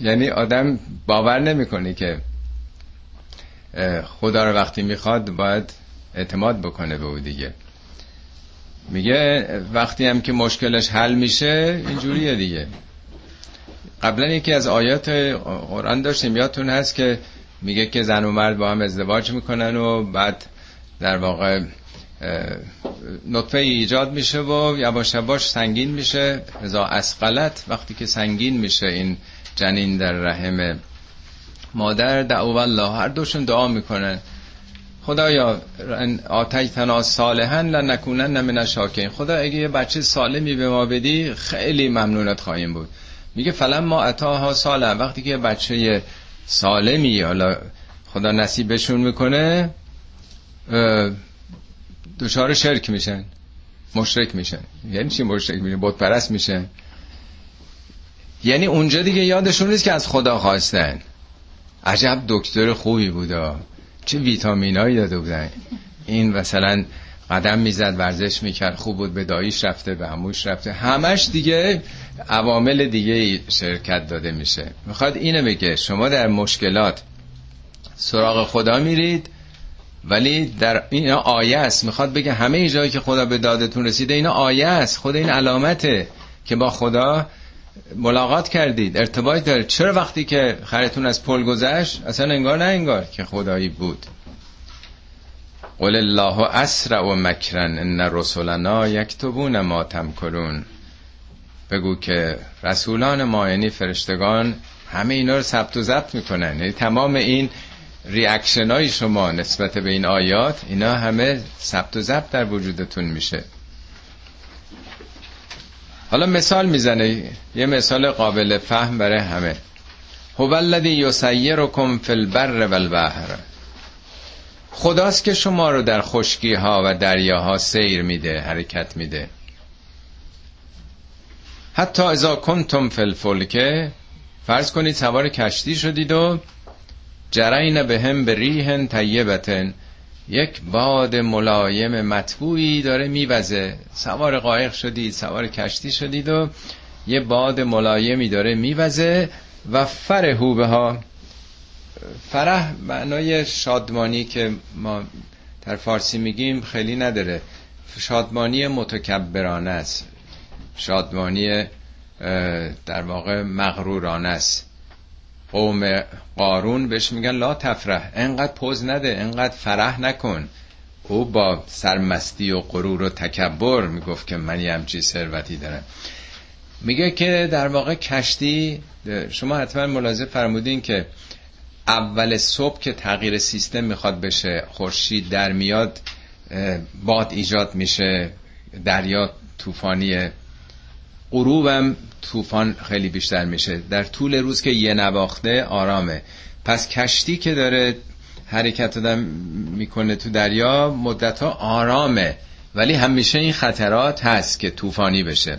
یعنی آدم باور نمی‌کنه که خدا رو وقتی می‌خواد باید اعتماد بکنه به او دیگه. میگه وقتی هم که مشکلش حل میشه اینجوریه دیگه. قبلا یکی از آیات قرآن داشتیم یادتون هست که میگه که زن و مرد با هم ازدواج می‌کنن و بعد در واقع نطفه ایجاد میشه و یواش یواش سنگین میشه. ازا اسقلت وقتی که سنگین میشه این جنین در رحم مادر دعو الله هر دوشون دعا می‌کنن. خدایا آتیتنا صالحا لنکونن من الشاکرین. خدا اگه یه بچه سالمی به ما بدی خیلی ممنونت خواهیم بود. میگه فلم ما اتاها سالم وقتی که بچه سالمی حالا خدا نصیبشون می‌کنه دچار شرک میشن مشرک میشن. یعنی چی مشرک میشن؟ بت پرست میشن. یعنی اونجا دیگه یادشون نیست که از خدا خواستن. عجب دکتر خوبی بودا. چه ویتامینایی داده بودن. این مثلا قدم می‌زد ورزش می‌کرد خوب بود به داییش رفته به هموش رفته. همش دیگه عوامل دیگه شرکت داده میشه. می‌خواد اینو بگه شما در مشکلات سراغ خدا میرید ولی در این آیه است. می‌خواد بگه همه جایی که خدا به دادتون رسیده اینا آیه است. خود این علامته که با خدا ملاقات کردید ارتباط دارید. چرا وقتی که خرتون از پل گذشت اصلا انگار نه انگار که خدایی بود؟ قل الله اسرع و مکرن ان رسولنا یکتبون ما تمکرون. بگو که رسولان ما یعنی فرشتگان همه اینا رو ثبت و ضبط می‌کنن. یعنی تمام این reaction های شما نسبت به این آیات اینا همه ثبت و ضبط در وجودتون میشه. حالا مثال می‌زنه. یه مثال قابل فهم برای همه. هو الذی یسیرکم فی البر والبحر. خداست که شما رو در خشکی ها و دریاها سیر میده حرکت میده. حتی اذا کنتم فی فرض کنید سوار کشتی شدید و جرین به هم به ریهن طیبتن یک باد ملایم مطبوعی داره میوزه. سوار قایق شدید سوار کشتی شدید و یه باد ملایمی داره میوزه و فرهو به ها فرح معنای شادمانی که ما در فارسی میگیم خیلی نداره. شادمانی متکبرانه است. شادمانی در واقع مغرورانه است. قوم قارون بهش میگن لا تفرح. انقدر پوز نده انقدر فرح نکن. او با سرمستی و غرور و تکبر می‌گفت که من یه همچی ثروتی دارم. میگه که در واقع کشتی شما حتما ملاحظه فرمودین که اول صبح که تغییر سیستم می‌خواد بشه خورشید در میاد باد ایجاد میشه دریا طوفانی غروبم طوفان خیلی بیشتر میشه. در طول روز که یه نواخته آرامه. پس کشتی که داره حرکت دادن می‌کنه تو دریا مدت ها آرامه. ولی همیشه این خطرات هست که طوفانی بشه.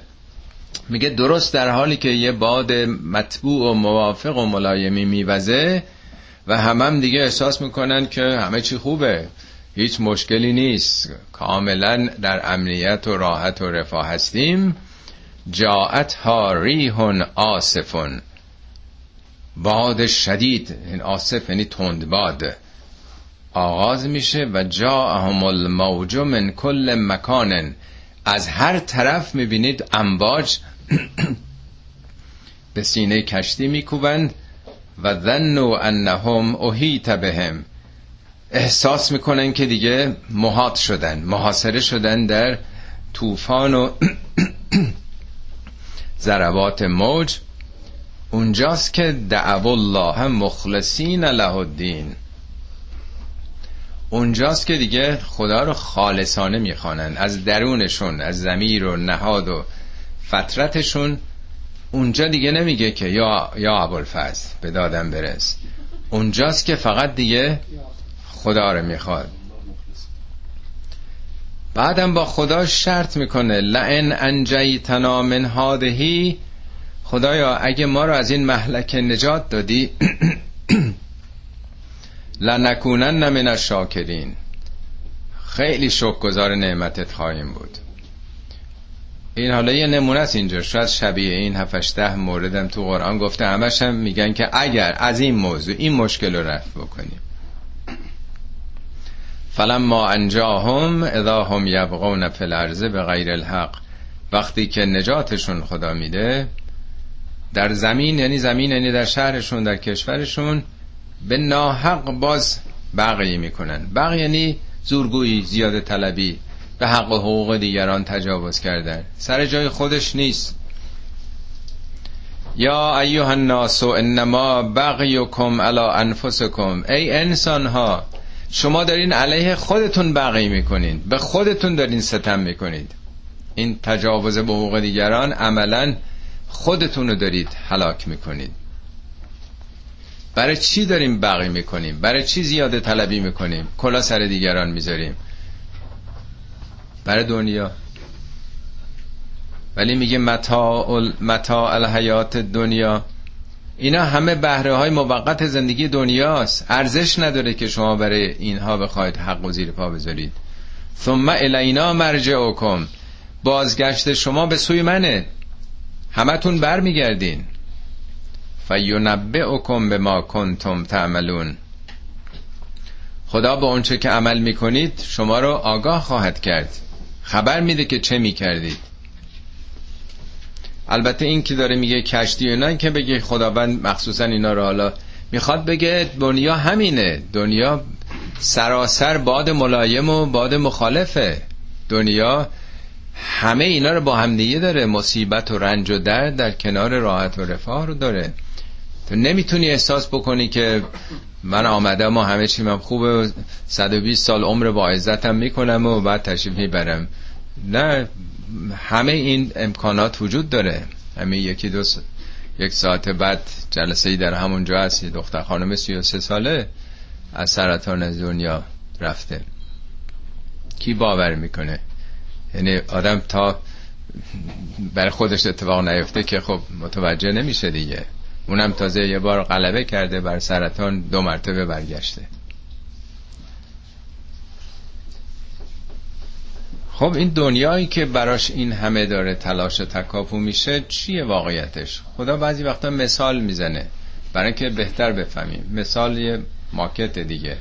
میگه درست در حالی که یه باد مطبوع و موافق و ملایمی میوزه و همم هم دیگه احساس می‌کنن که همه چی خوبه. هیچ مشکلی نیست. کاملا در امنیت و راحت و رفاه هستیم. جاعت ها ریحون آسفون باد شدید. این آسف یعنی تند باد. آغاز میشه و جاءهم الموج من کل مکان از هر طرف می‌بینید امواج به سینه کشتی میکوبند. و ذنو انهم احیط بهم. احساس می‌کنن که دیگه محاط شدن محاصره شدن در طوفان و ضربات موج. اونجاست که دعو الله مخلصین له الدین. اونجاست که دیگه خدا رو خالصانه می‌خوانن از درونشون از زمیر و نهاد و فطرتشون اونجا دیگه نمیگه که یا یا ابوالفضل به دادم برس. اونجاست که فقط دیگه خدا رو می‌خواد. بعدم با خدا شرط می‌کنه. لئن انجیتنا من هادهی خدایا اگه ما رو از این محلک نجات دادی لنکونن من الشاکرین. خیلی گذار نعمتت خواهیم بود. این حالا یه نمونه است اینجا. شاید شبیه این هفتش ده موردم تو قرآن گفته. همش هم میگن که اگر از این موضوع این مشکل رو رفت بکنیم. فلما انجاهم اذا هم یبغون الارض به غیر الحق. وقتی که نجاتشون خدا میده در زمین یعنی زمین یعنی در شهرشون در کشورشون به ناحق باز بقیه می‌کنن. بقیه یعنی زورگویی زیاده طلبی. به حق و حقوق دیگران تجاوز کردن. سر جای خودش نیست. یا ایها الناس انما بغیکم علی انفسکم. ای انسان ها شما دارین علیه خودتون بقی می‌کنین. به خودتون دارین ستم می‌کنید. این تجاوز به حقوق دیگران عملا خودتون رو دارید هلاک می‌کنید. برای چی داریم بقی می‌کنیم؟ برای چی زیاده طلبی می‌کنیم؟ کلا سر دیگران می‌ذاریم. برای دنیا. ولی میگه متاع متاع الحیات دنیا. اینا همه بهره های موقت زندگی دنیاست. ارزش نداره که شما برای اینها بخواید حق و زیر پا بذارید. ثم الینا مرجعکم. بازگشت شما به سوی منه. همتون برمیگردین. فینبئکم به ما کنتم تعملون. خدا به اونچه که عمل می‌کنید شما رو آگاه خواهد کرد. خبر میده که چه می‌کردید البته این که داره میگه کشتی اینا که بگه خداوند مخصوصا اینا رو حالا می‌خواد بگه دنیا همینه. دنیا سراسر باد ملایم و باد مخالفه. دنیا همه اینا رو با همدیگه داره. مصیبت و رنج و درد در کنار راحت و رفاه رو داره. تو نمی‌تونی احساس بکنی که من آمدم و همه چی من خوبه 120 سال عمر با عزتم می‌کنم و بعد تشریف می‌برم. نه همه این امکانات وجود داره. همه یکی دو یک ساعت بعد جلسه ای در همونجا هست دختر خانم 33 ساله از سرطان از دنیا رفته. کی باور می‌کنه؟ یعنی آدم تا برای خودش اتفاق نیفته که خب متوجه نمیشه دیگه. اونم تازه یه بار غلبه کرده بر سرطان دو مرتبه برگشته. خب این دنیایی که براش این همه داره تلاش تکاپو میشه چیه واقعیتش؟ خدا بعضی وقتا مثال می‌زنه. برای که بهتر بفهمیم. مثال یه ماکت دیگه.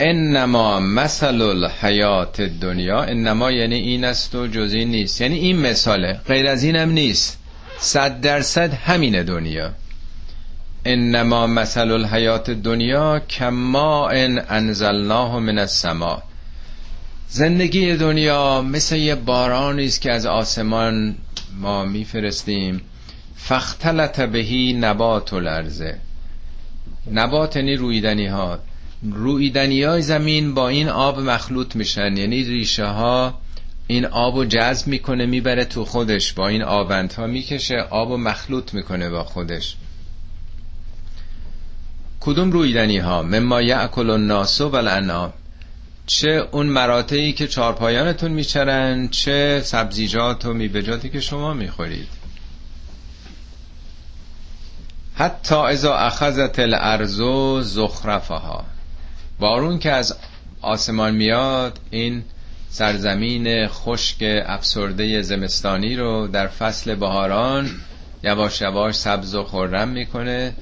انما مثل الحیات دنیا انما یعنی این است و جزی نیست. یعنی این مثاله. غیر از اینم نیست. صد درصد همین دنیا. انما مثل الحیات دنیا کما ان انزلناه من السما زندگی دنیا مثل یه بارانی است که از آسمان ما میفرستیم. فختلت بهی نبات الارزه نبات یعنی رویدنی ها رویدنی های زمین با این آب مخلوط میشن. یعنی ریشه ها این آب و جذب می‌کنه می‌بره تو خودش. با این ها می‌کشه آب و مخلوط می‌کنه با خودش. کدوم رویدنی ها؟ مما یعکل الناس و الانعام چه اون مراتعی که چارپایانتون میچرن چه سبزیجات و میوه‌جاتی که شما می‌خورید. حتی اذا اخذت الارض زخرفها. بارون که از آسمان میاد این سرزمین خشک افسرده زمستانی رو در فصل بهاران یواش یواش سبز و خورم می‌کنه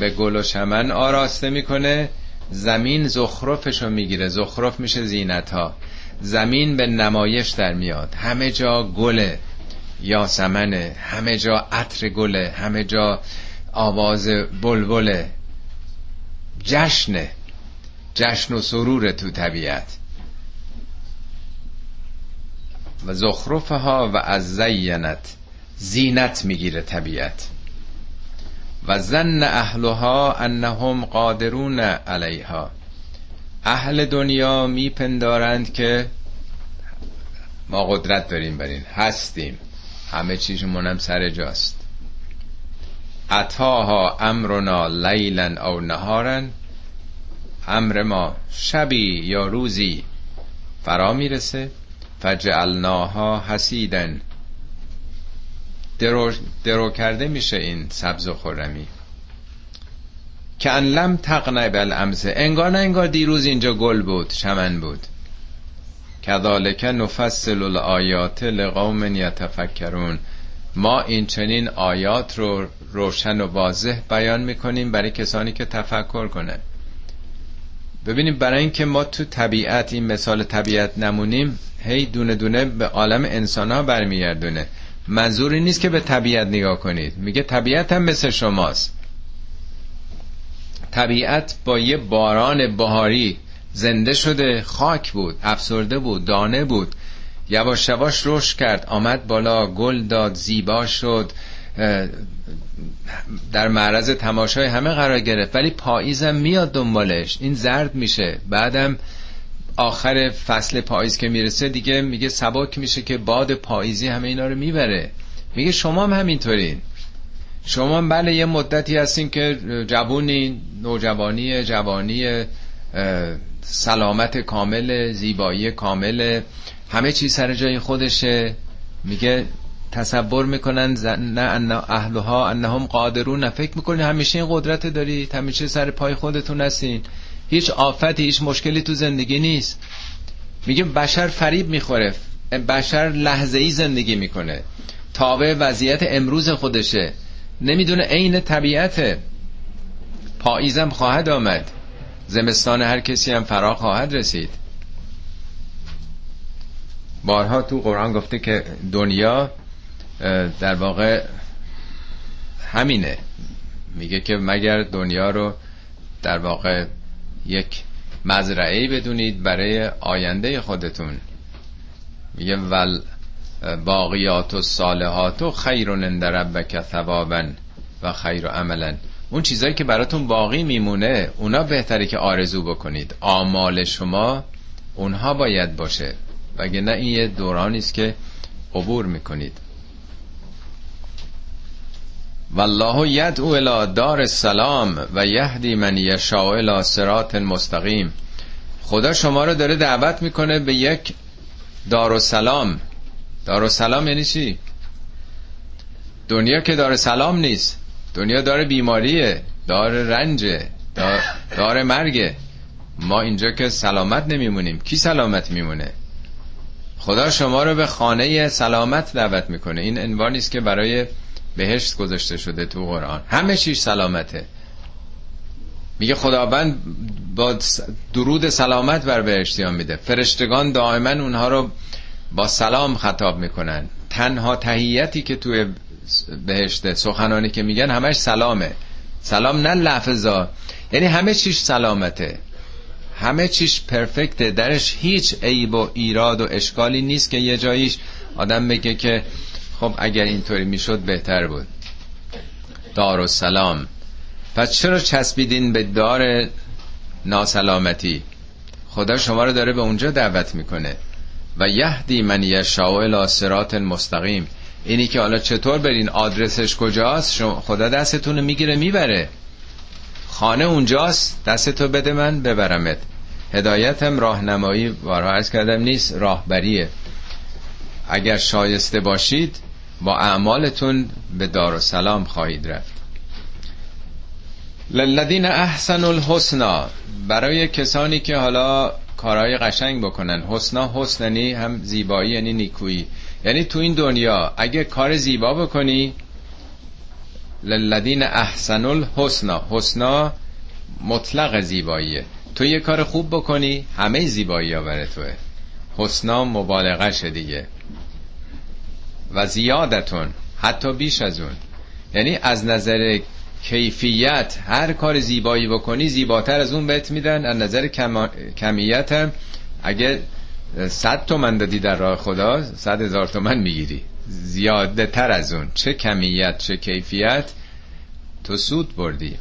به گل و چمن آراسته می‌کنه. زمین زخرفش رو می‌گیره زخرف میشه زینت ها زمین به نمایش در میاد. همه جا گله یاسمنه همه جا عطر گله همه جا آواز بلبله. جشنه. جشن و سرور تو طبیعت. و زخرفها و از زینت زینت می‌گیره طبیعت. و زن اهلها انهم قادرون علیها. اهل دنیا میپندارند که ما قدرت داریم بر این هستیم. همه چیزمون هم سر جاست. اتاها امرنا لیلا او نهارن. امر ما شبی یا روزی فرا می‌رسه. فجعلناها حسیدن. درو, درو کرده میشه این سبز و خورمی که ان لم تقنع بالامسه انگار نه انگار دیروز اینجا گل بود چمن بود. کذالک نفصل الآیات لقوم یتفکرون. ما این چنین آیات رو روشن و واضح بیان می‌کنیم برای کسانی که تفکر کنه ببینیم برای اینکه ما تو طبیعت این مثال طبیعت نمونیم هی دونه دونه به عالم انسان ها برمیگردونه. منظوری نیست که به طبیعت نگاه کنید. میگه طبیعت هم مثل شماست. طبیعت با یه باران بهاری زنده شده خاک بود افسرده بود دانه بود. یواش یواش رشد کرد. آمد بالا گل داد زیبا شد. در معرض تماشای همه قرار گرفت ولی پاییزم میاد دنبالش. این زرد میشه. بعدم آخر فصل پاییز که می‌رسه دیگه میگه سبک میشه که باد پاییزی همه اینا رو می‌بره. میگه شما هم همینطورین. شما هم بله یه مدتی هستین که جوونی نوجوانی جوانی سلامت کامل زیبایی کامل همه چیز سر جای خودشه. میگه تصور می‌کنن نه ان اهلها انهم قادرون. فکر می‌کنین همیشه این قدرت دارید همیشه سر پای خودتون هستین. هیچ آفتی هیچ مشکلی تو زندگی نیست. میگه بشر فریب می‌خوره. بشر لحظه ای زندگی می‌کنه. تابع وضعیت امروز خودشه. نمی‌دونه عین طبیعته پاییزم خواهد آمد. زمستان هر کسی هم فرا خواهد رسید. بارها تو قرآن گفته که دنیا در واقع همینه. میگه که مگر دنیا رو در واقع یک مزرعه بدونید برای آینده خودتون. میگه ول باقیات و صالحات و خیر عند ربک ثوابا و خیر عملا. اون چیزایی که براتون باقی میمونه اونا بهتره که آرزو بکنید. آمال شما اونها باید باشه. وگه این یه دورانی است که عبور می‌کنید. والله یدعو الى دار السلام و یهدی من یشاء الى صراط مستقیم. خدا شما رو داره دعوت می‌کنه به یک دار السلام دار السلام یعنی چی؟ دنیا که دار سلام نیست. دنیا داره بیماریه دار رنجه دار, دار مرگه. ما اینجا که سلامت نمیمونیم. کی سلامت میمونه؟ خدا شما رو به خانه سلامت دعوت می‌کنه. این عنوانی است که برای بهشت گذاشته شده تو قرآن. همه چیز سلامته. میگه خداوند با درود سلامت بر بهشتیان میده. فرشتگان دائما اونها رو با سلام خطاب می‌کنن. تنها تهیتی که توی بهشته سخنانی که میگن همش سلامه. سلام نه لفظا. یعنی همه چیش سلامته. همه چیش پرفکته. درش هیچ عیب و ایراد و اشکالی نیست که یه جاییش آدم بگه که خب اگر اینطوری می‌شد بهتر بود. دار و سلام پس چرا چسبیدین به دار ناسلامتی؟ خدا شما رو داره به اونجا دعوت می‌کنه. و یهدی من یشاء الی صراط مستقیم. اینی که حالا چطور برین؟ آدرسش کجاست؟ خدا دستتون رو می‌گیره می‌بره. خانه اونجاست؟ دستتو بده من ببرمت. هدایتم راهنمایی بارها عرض کردم نیست راهبریه. اگر شایسته باشید با اعمالتون به دار و سلام خواهید رفت. للذین احسن الحسنا برای کسانی که حالا کارهای قشنگ بکنن. حسنا حسننی هم زیبایی یعنی نیکویی. یعنی تو این دنیا اگه کار زیبا بکنی للذین احسن الحسنا حسنا مطلق زیباییه. تو یه کار خوب بکنی همه زیبایی ها توه. حسنا مبالغه دیگه. و زیادتون حتی بیش از اون. یعنی از نظر کیفیت هر کار زیبایی بکنی زیباتر از اون بهت میدن. از نظر کم... کمیت هم اگه صد تومن دادی در راه خدا صد هزار تومن می‌گیری. زیاده تر از اون. چه کمیت چه کیفیت. تو سود بردی.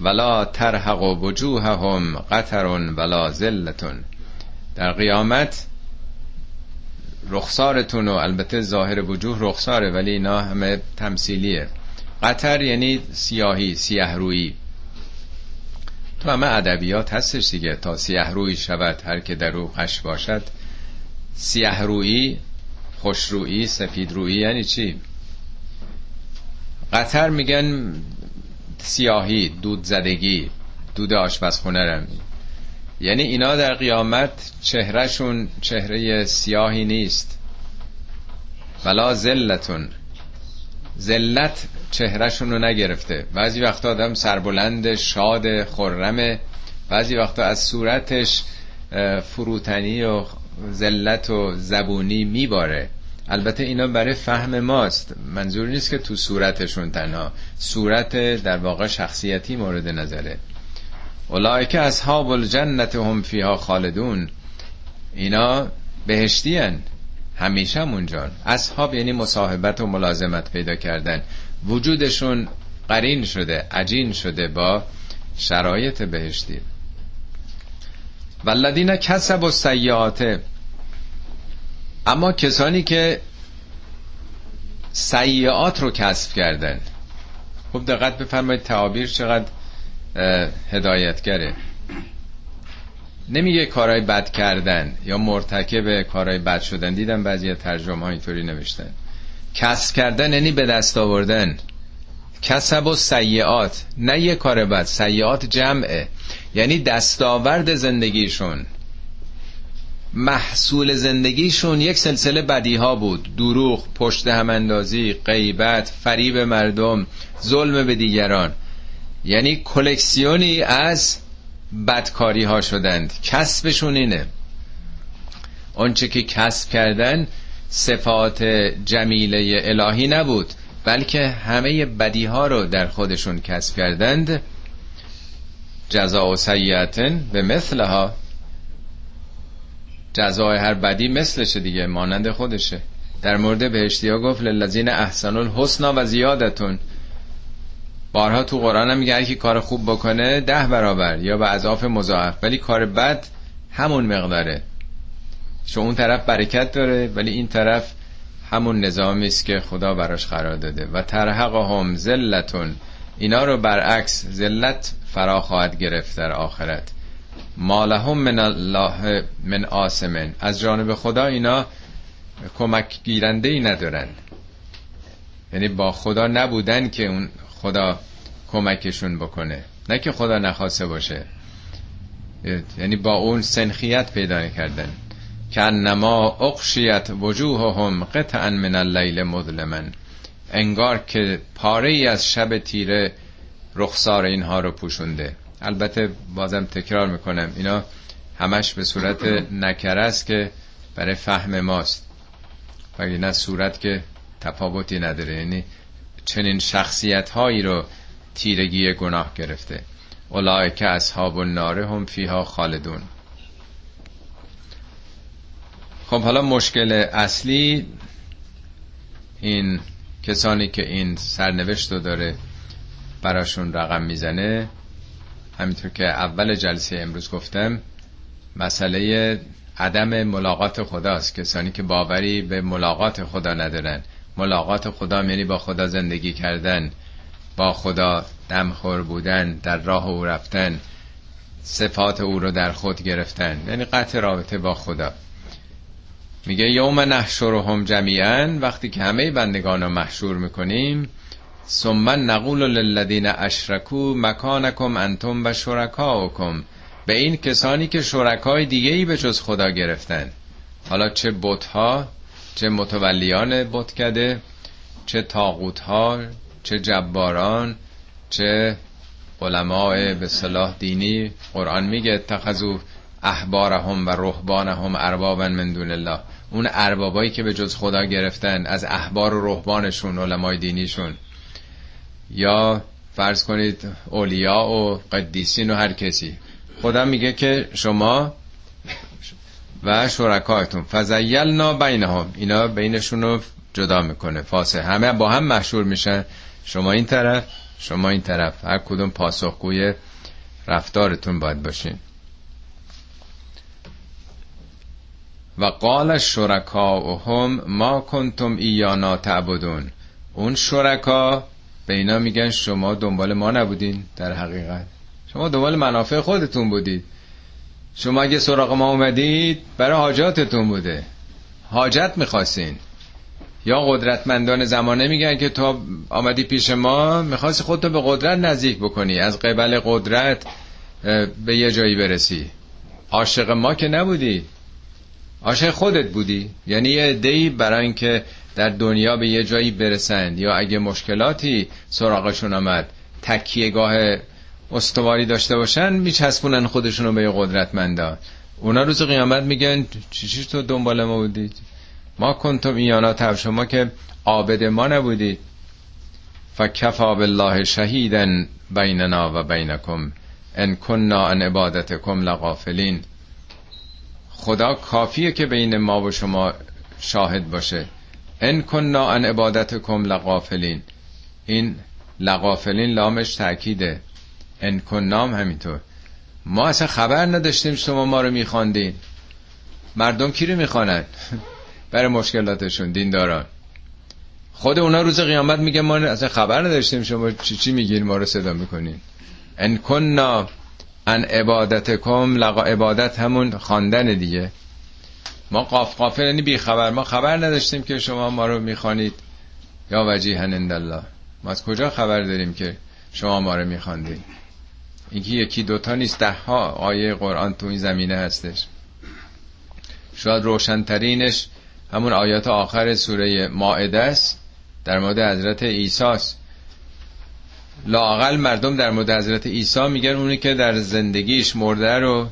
ولا ترحق وجوههم قطر ولا ذلتون. در قیامت رخسارتون و البته ظاهر وجوه رخساره ولی اینا همه تمثیلیه. قطر یعنی سیاهی سیاه روی تو همه ادبیات هستش دیگه. تا سیاه روی شود هر که در او باشد. سیاه روی خوش روی سفید روی یعنی چی؟ قطر میگن سیاهی دود زدگی دود آشپزخونه یعنی اینا در قیامت چهرهشون چهره سیاهی نیست. ولا زلتون زلت چهرهشون رو نگرفته. بعضی وقتا آدم سربلند شاد خرمه بعضی وقتا از صورتش فروتنی و زلت و زبونی میباره. البته اینا برای فهم ماست. منظور نیست که تو صورتشون تنها. صورت در واقع شخصیتی مورد نظره. اولئک اصحاب الجنت هم فیها خالدون. اینا بهشتی هن. همیشه اونجان اصحاب یعنی مصاحبت و ملازمت پیدا کردن. وجودشون قرین شده عجین شده با شرایط بهشتی. والذین کسب و سیعات اما کسانی که سیعات رو کسب کردن. خوب دقت بفرمایید تعابیر چقدر هدایتگره. نمیگه کارهای بد کردن یا مرتکب کارهای بد شدن. دیدم بعضی ترجمه ها اینطوری نوشتن. کسب کردن یعنی به دست آوردن. کسب و سیعات. نه یه کار بد. سیعات جمعه. یعنی دستاورد زندگیشون. محصول زندگیشون یک سلسله بدی ها بود. دروغ پشت هم اندازی غیبت فریب مردم ظلم به دیگران. یعنی کلکسیونی از بدکاری ها شدند. کسبشون اینه. آنچه که کسب کردن صفات جمیله الهی نبود بلکه همه بدی ها رو در خودشون کسب کردند. جزا و سیعتن به مثلها. جزای هر بدی مثلشه دیگه مانند خودشه. در مورد بهشتی ها گفت للذین احسن الحسنا و زیادتون. بارها تو قرآن هم میگه که کار خوب بکنه ده برابر یا به اضاف مضاعف ولی کار بد همون مقداره چون اون طرف برکت داره ولی این طرف همون نظامی است که خدا براش قرار داده. و ترحقهم ذلتون. اینا رو برعکس ذلت فرا خواهد گرفت در آخرت. مالهم من الله من آسمن از جانب خدا اینا کمک گیرنده ای ندارن. یعنی با خدا نبودن که اون خدا کمکشون بکنه. نه که خدا نخواسته باشه. یعنی با اون سنخیت پیدا کردن که نما اقشیت وجوههم قطعا من اللیل مظلمن انگار که پاره ای از شب تیره رخسار اینها رو پوشونده. البته بازم تکرار می‌کنم اینا همش به صورت نکره است که برای فهم ماست. ولی نه صورت که تفاوتی نداره. یعنی چنین شخصیت هایی رو تیرگی گناه گرفته. اولای که اصحاب النار هم فیها خالدون. خب حالا مشکل اصلی این کسانی که این سرنوشت رو داره براشون رقم می‌زنه همینطور که اول جلسه امروز گفتم مسئله عدم ملاقات خداست. کسانی که باوری به ملاقات خدا ندارن. ملاقات خدا یعنی با خدا زندگی کردن با خدا دمخور بودن در راه او رفتن صفات او رو در خود گرفتن. یعنی قطع رابطه با خدا. میگه یوم نحشرهم جمیعا وقتی که همه بندگان رو محشور می‌کنیم ثم نقول للذین اشرکو مکانکم انتم و شرکاؤکم به این کسانی که شرکای دیگه ای به جز خدا گرفتن. حالا چه بتها؟ چه متولیان بتکده چه تاغوت چه جباران چه علماء به صلاح دینی قرآن میگه اتخذو احبارهم و رهبانهم اربابا من دون الله. اون اربابایی که به جز خدا گرفتن از احبار و رهبانشون علمای دینیشون. یا فرض کنید اولیا و قدیسین و هر کسی. خدا میگه که شما و شرکایتون. فزیلنا بینهم اینا بینشون رو جدا می‌کنه. فاسه همه با هم مشهور میشن. شما این طرف شما این طرف. هر کدوم پاسخگوی رفتارتون باید باشین. و قال هم ما کنتم ایانا تعبدون. اون شرکا به اینا میگن شما دنبال ما نبودین در حقیقت. شما دنبال منافع خودتون بودید. شما اگه سراغ ما اومدید برای حاجاتتون بوده. حاجت می‌خواستین. یا قدرتمندان زمانه میگن که تو آمدی پیش ما می‌خواستی خودتو به قدرت نزدیک بکنی. از قبل قدرت به یه جایی برسی. عاشق ما که نبودی. عاشق خودت بودی. یعنی یه عده‌ای برای اینکه در دنیا به یه جایی برسند. یا اگه مشکلاتی سراغشون آمد تکیهگاه استواری داشته باشن میچسبونن خودشونو به قدرتمندا. اونا روز قیامت میگن چی چی تو دنبال ما بودید ما کنتم ایانا تب شما که عابد ما نبودید فکفا بالله شهیدا بیننا و بینکم. ان کننا ان عبادتکم لغافلین. خدا کافیه که بین ما و شما شاهد باشه. ان کننا ان عبادتکم لغافلین. این لغافلین لامش تأکیده. ان کنام همینطور. ما اصلا خبر نداشتیم شما ما رو میخواندین. مردم کی رو می‌خوانند برای مشکلاتشون دینداران. خود اونا روز قیامت میگه ما اصلا خبر نداشتیم شما چی چی میگین ما رو صدا می‌کنین. ان کننا ان عبادتکم لقا عبادت همون خواندن دیگه. ما قاف قافل یعنی بی خبر. ما خبر نداشتیم که شما ما رو می‌خوانید. یا وجیه الله. ما از کجا خبر داریم که شما ما رو میخواندید اینکه یکی دوتا نیست. ده ها آیه قرآن تو این زمینه هستش. شاید روشنترینش همون آیات آخر سوره ماعده است. در مورد حضرت عیسی است. لاقل مردم در مورد حضرت عیسی میگن اونی که در زندگیش مرده رو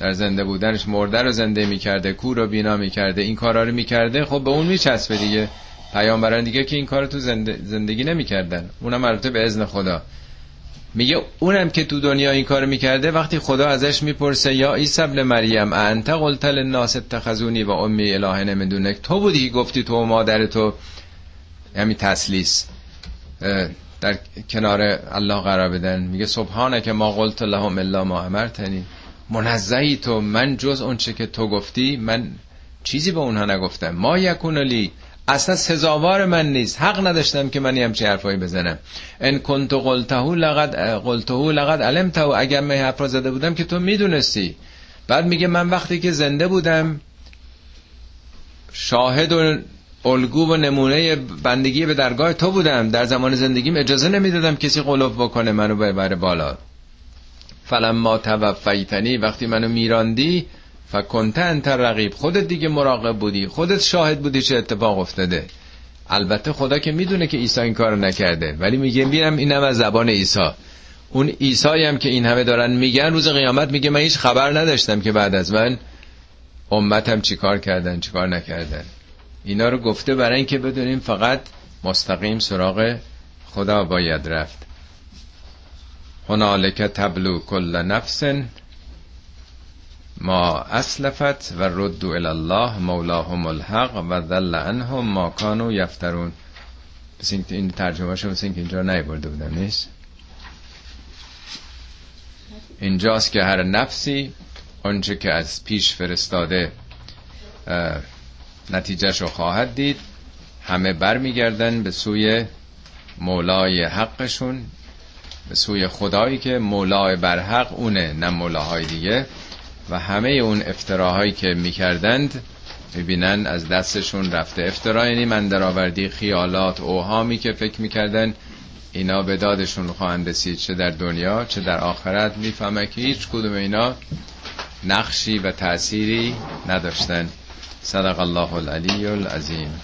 در زنده بودنش مرده رو زنده می‌کرده کور رو بینا می‌کرده این کارا رو می‌کرده خب به اون میچسبه دیگه. پیامبران دیگه که این کار تو زندگی نمی‌کردن. اونم البته به اذن خدا. میگه اونم که تو دنیا این کار می‌کرده وقتی خدا ازش می‌پرسه یا عیسی ابن مریم انت قلت للناس اتخذونی و امی اله من تو بودی که گفتی تو و مادر تو همین تسلیس. در کنار الله قرار بدن. میگه سبحانه که ما قلت لهم الا ما امرتنی. منزهی تو من جز اون چه که تو گفتی من چیزی به اونها نگفتم. ما یکون لی اصلا سزاوار من نیست. حق نداشتم که من همچین حرفایی بزنم. ان کنت قلته لقد قلته لقد علمته. اگر من حرف زده بودم که تو می‌دونستی. بعد میگه من وقتی که زنده بودم شاهد و الگو و نمونه بندگی به درگاه تو بودم. در زمان زندگیم اجازه نمی‌دادم کسی قلوب بکنه منو ببره بالا. فلما توفیتنی وقتی منو میراندی فکنت انت رقیب. خودت دیگه مراقب بودی. خودت شاهد بودی چه اتفاق افتاده. البته خدا که می‌دونه که عیسی این کارو نکرده. ولی میگه میرم اینم از زبان عیسی. اون عیسی هم که این همه دارن میگن روز قیامت میگه من هیچ خبر نداشتم که بعد از من امتم چیکار کردن چیکار نکردن. اینا رو گفته برای اینکه بدونیم فقط مستقیم سراغ خدا باید رفت. هنالک تبلو کل نفس ما اسلفت و ردو الله مولاهم الحق و ذل عنهم ما کانوا یفترون. این ترجمه شو بس اینکه اینجا نیورده بودم نیست؟ اینجاست که هر نفسی آنچه که از پیش فرستاده نتیجهش رو خواهد دید همه برمیگردن به سوی مولای حقشون به سوی خدایی که مولای برحق اونه نه مولاهای دیگه. و همه اون افتراهایی که می‌کردند می‌بینن از دستشون رفته افترا یعنی من درآوردی خیالات اوهامی که فکر می‌کردن اینا به دادشون خواهند رسید چه در دنیا چه در آخرت می‌فهمه که هیچ کدوم اینا نقشی و تأثیری نداشتن. صدق الله العلی العظیم.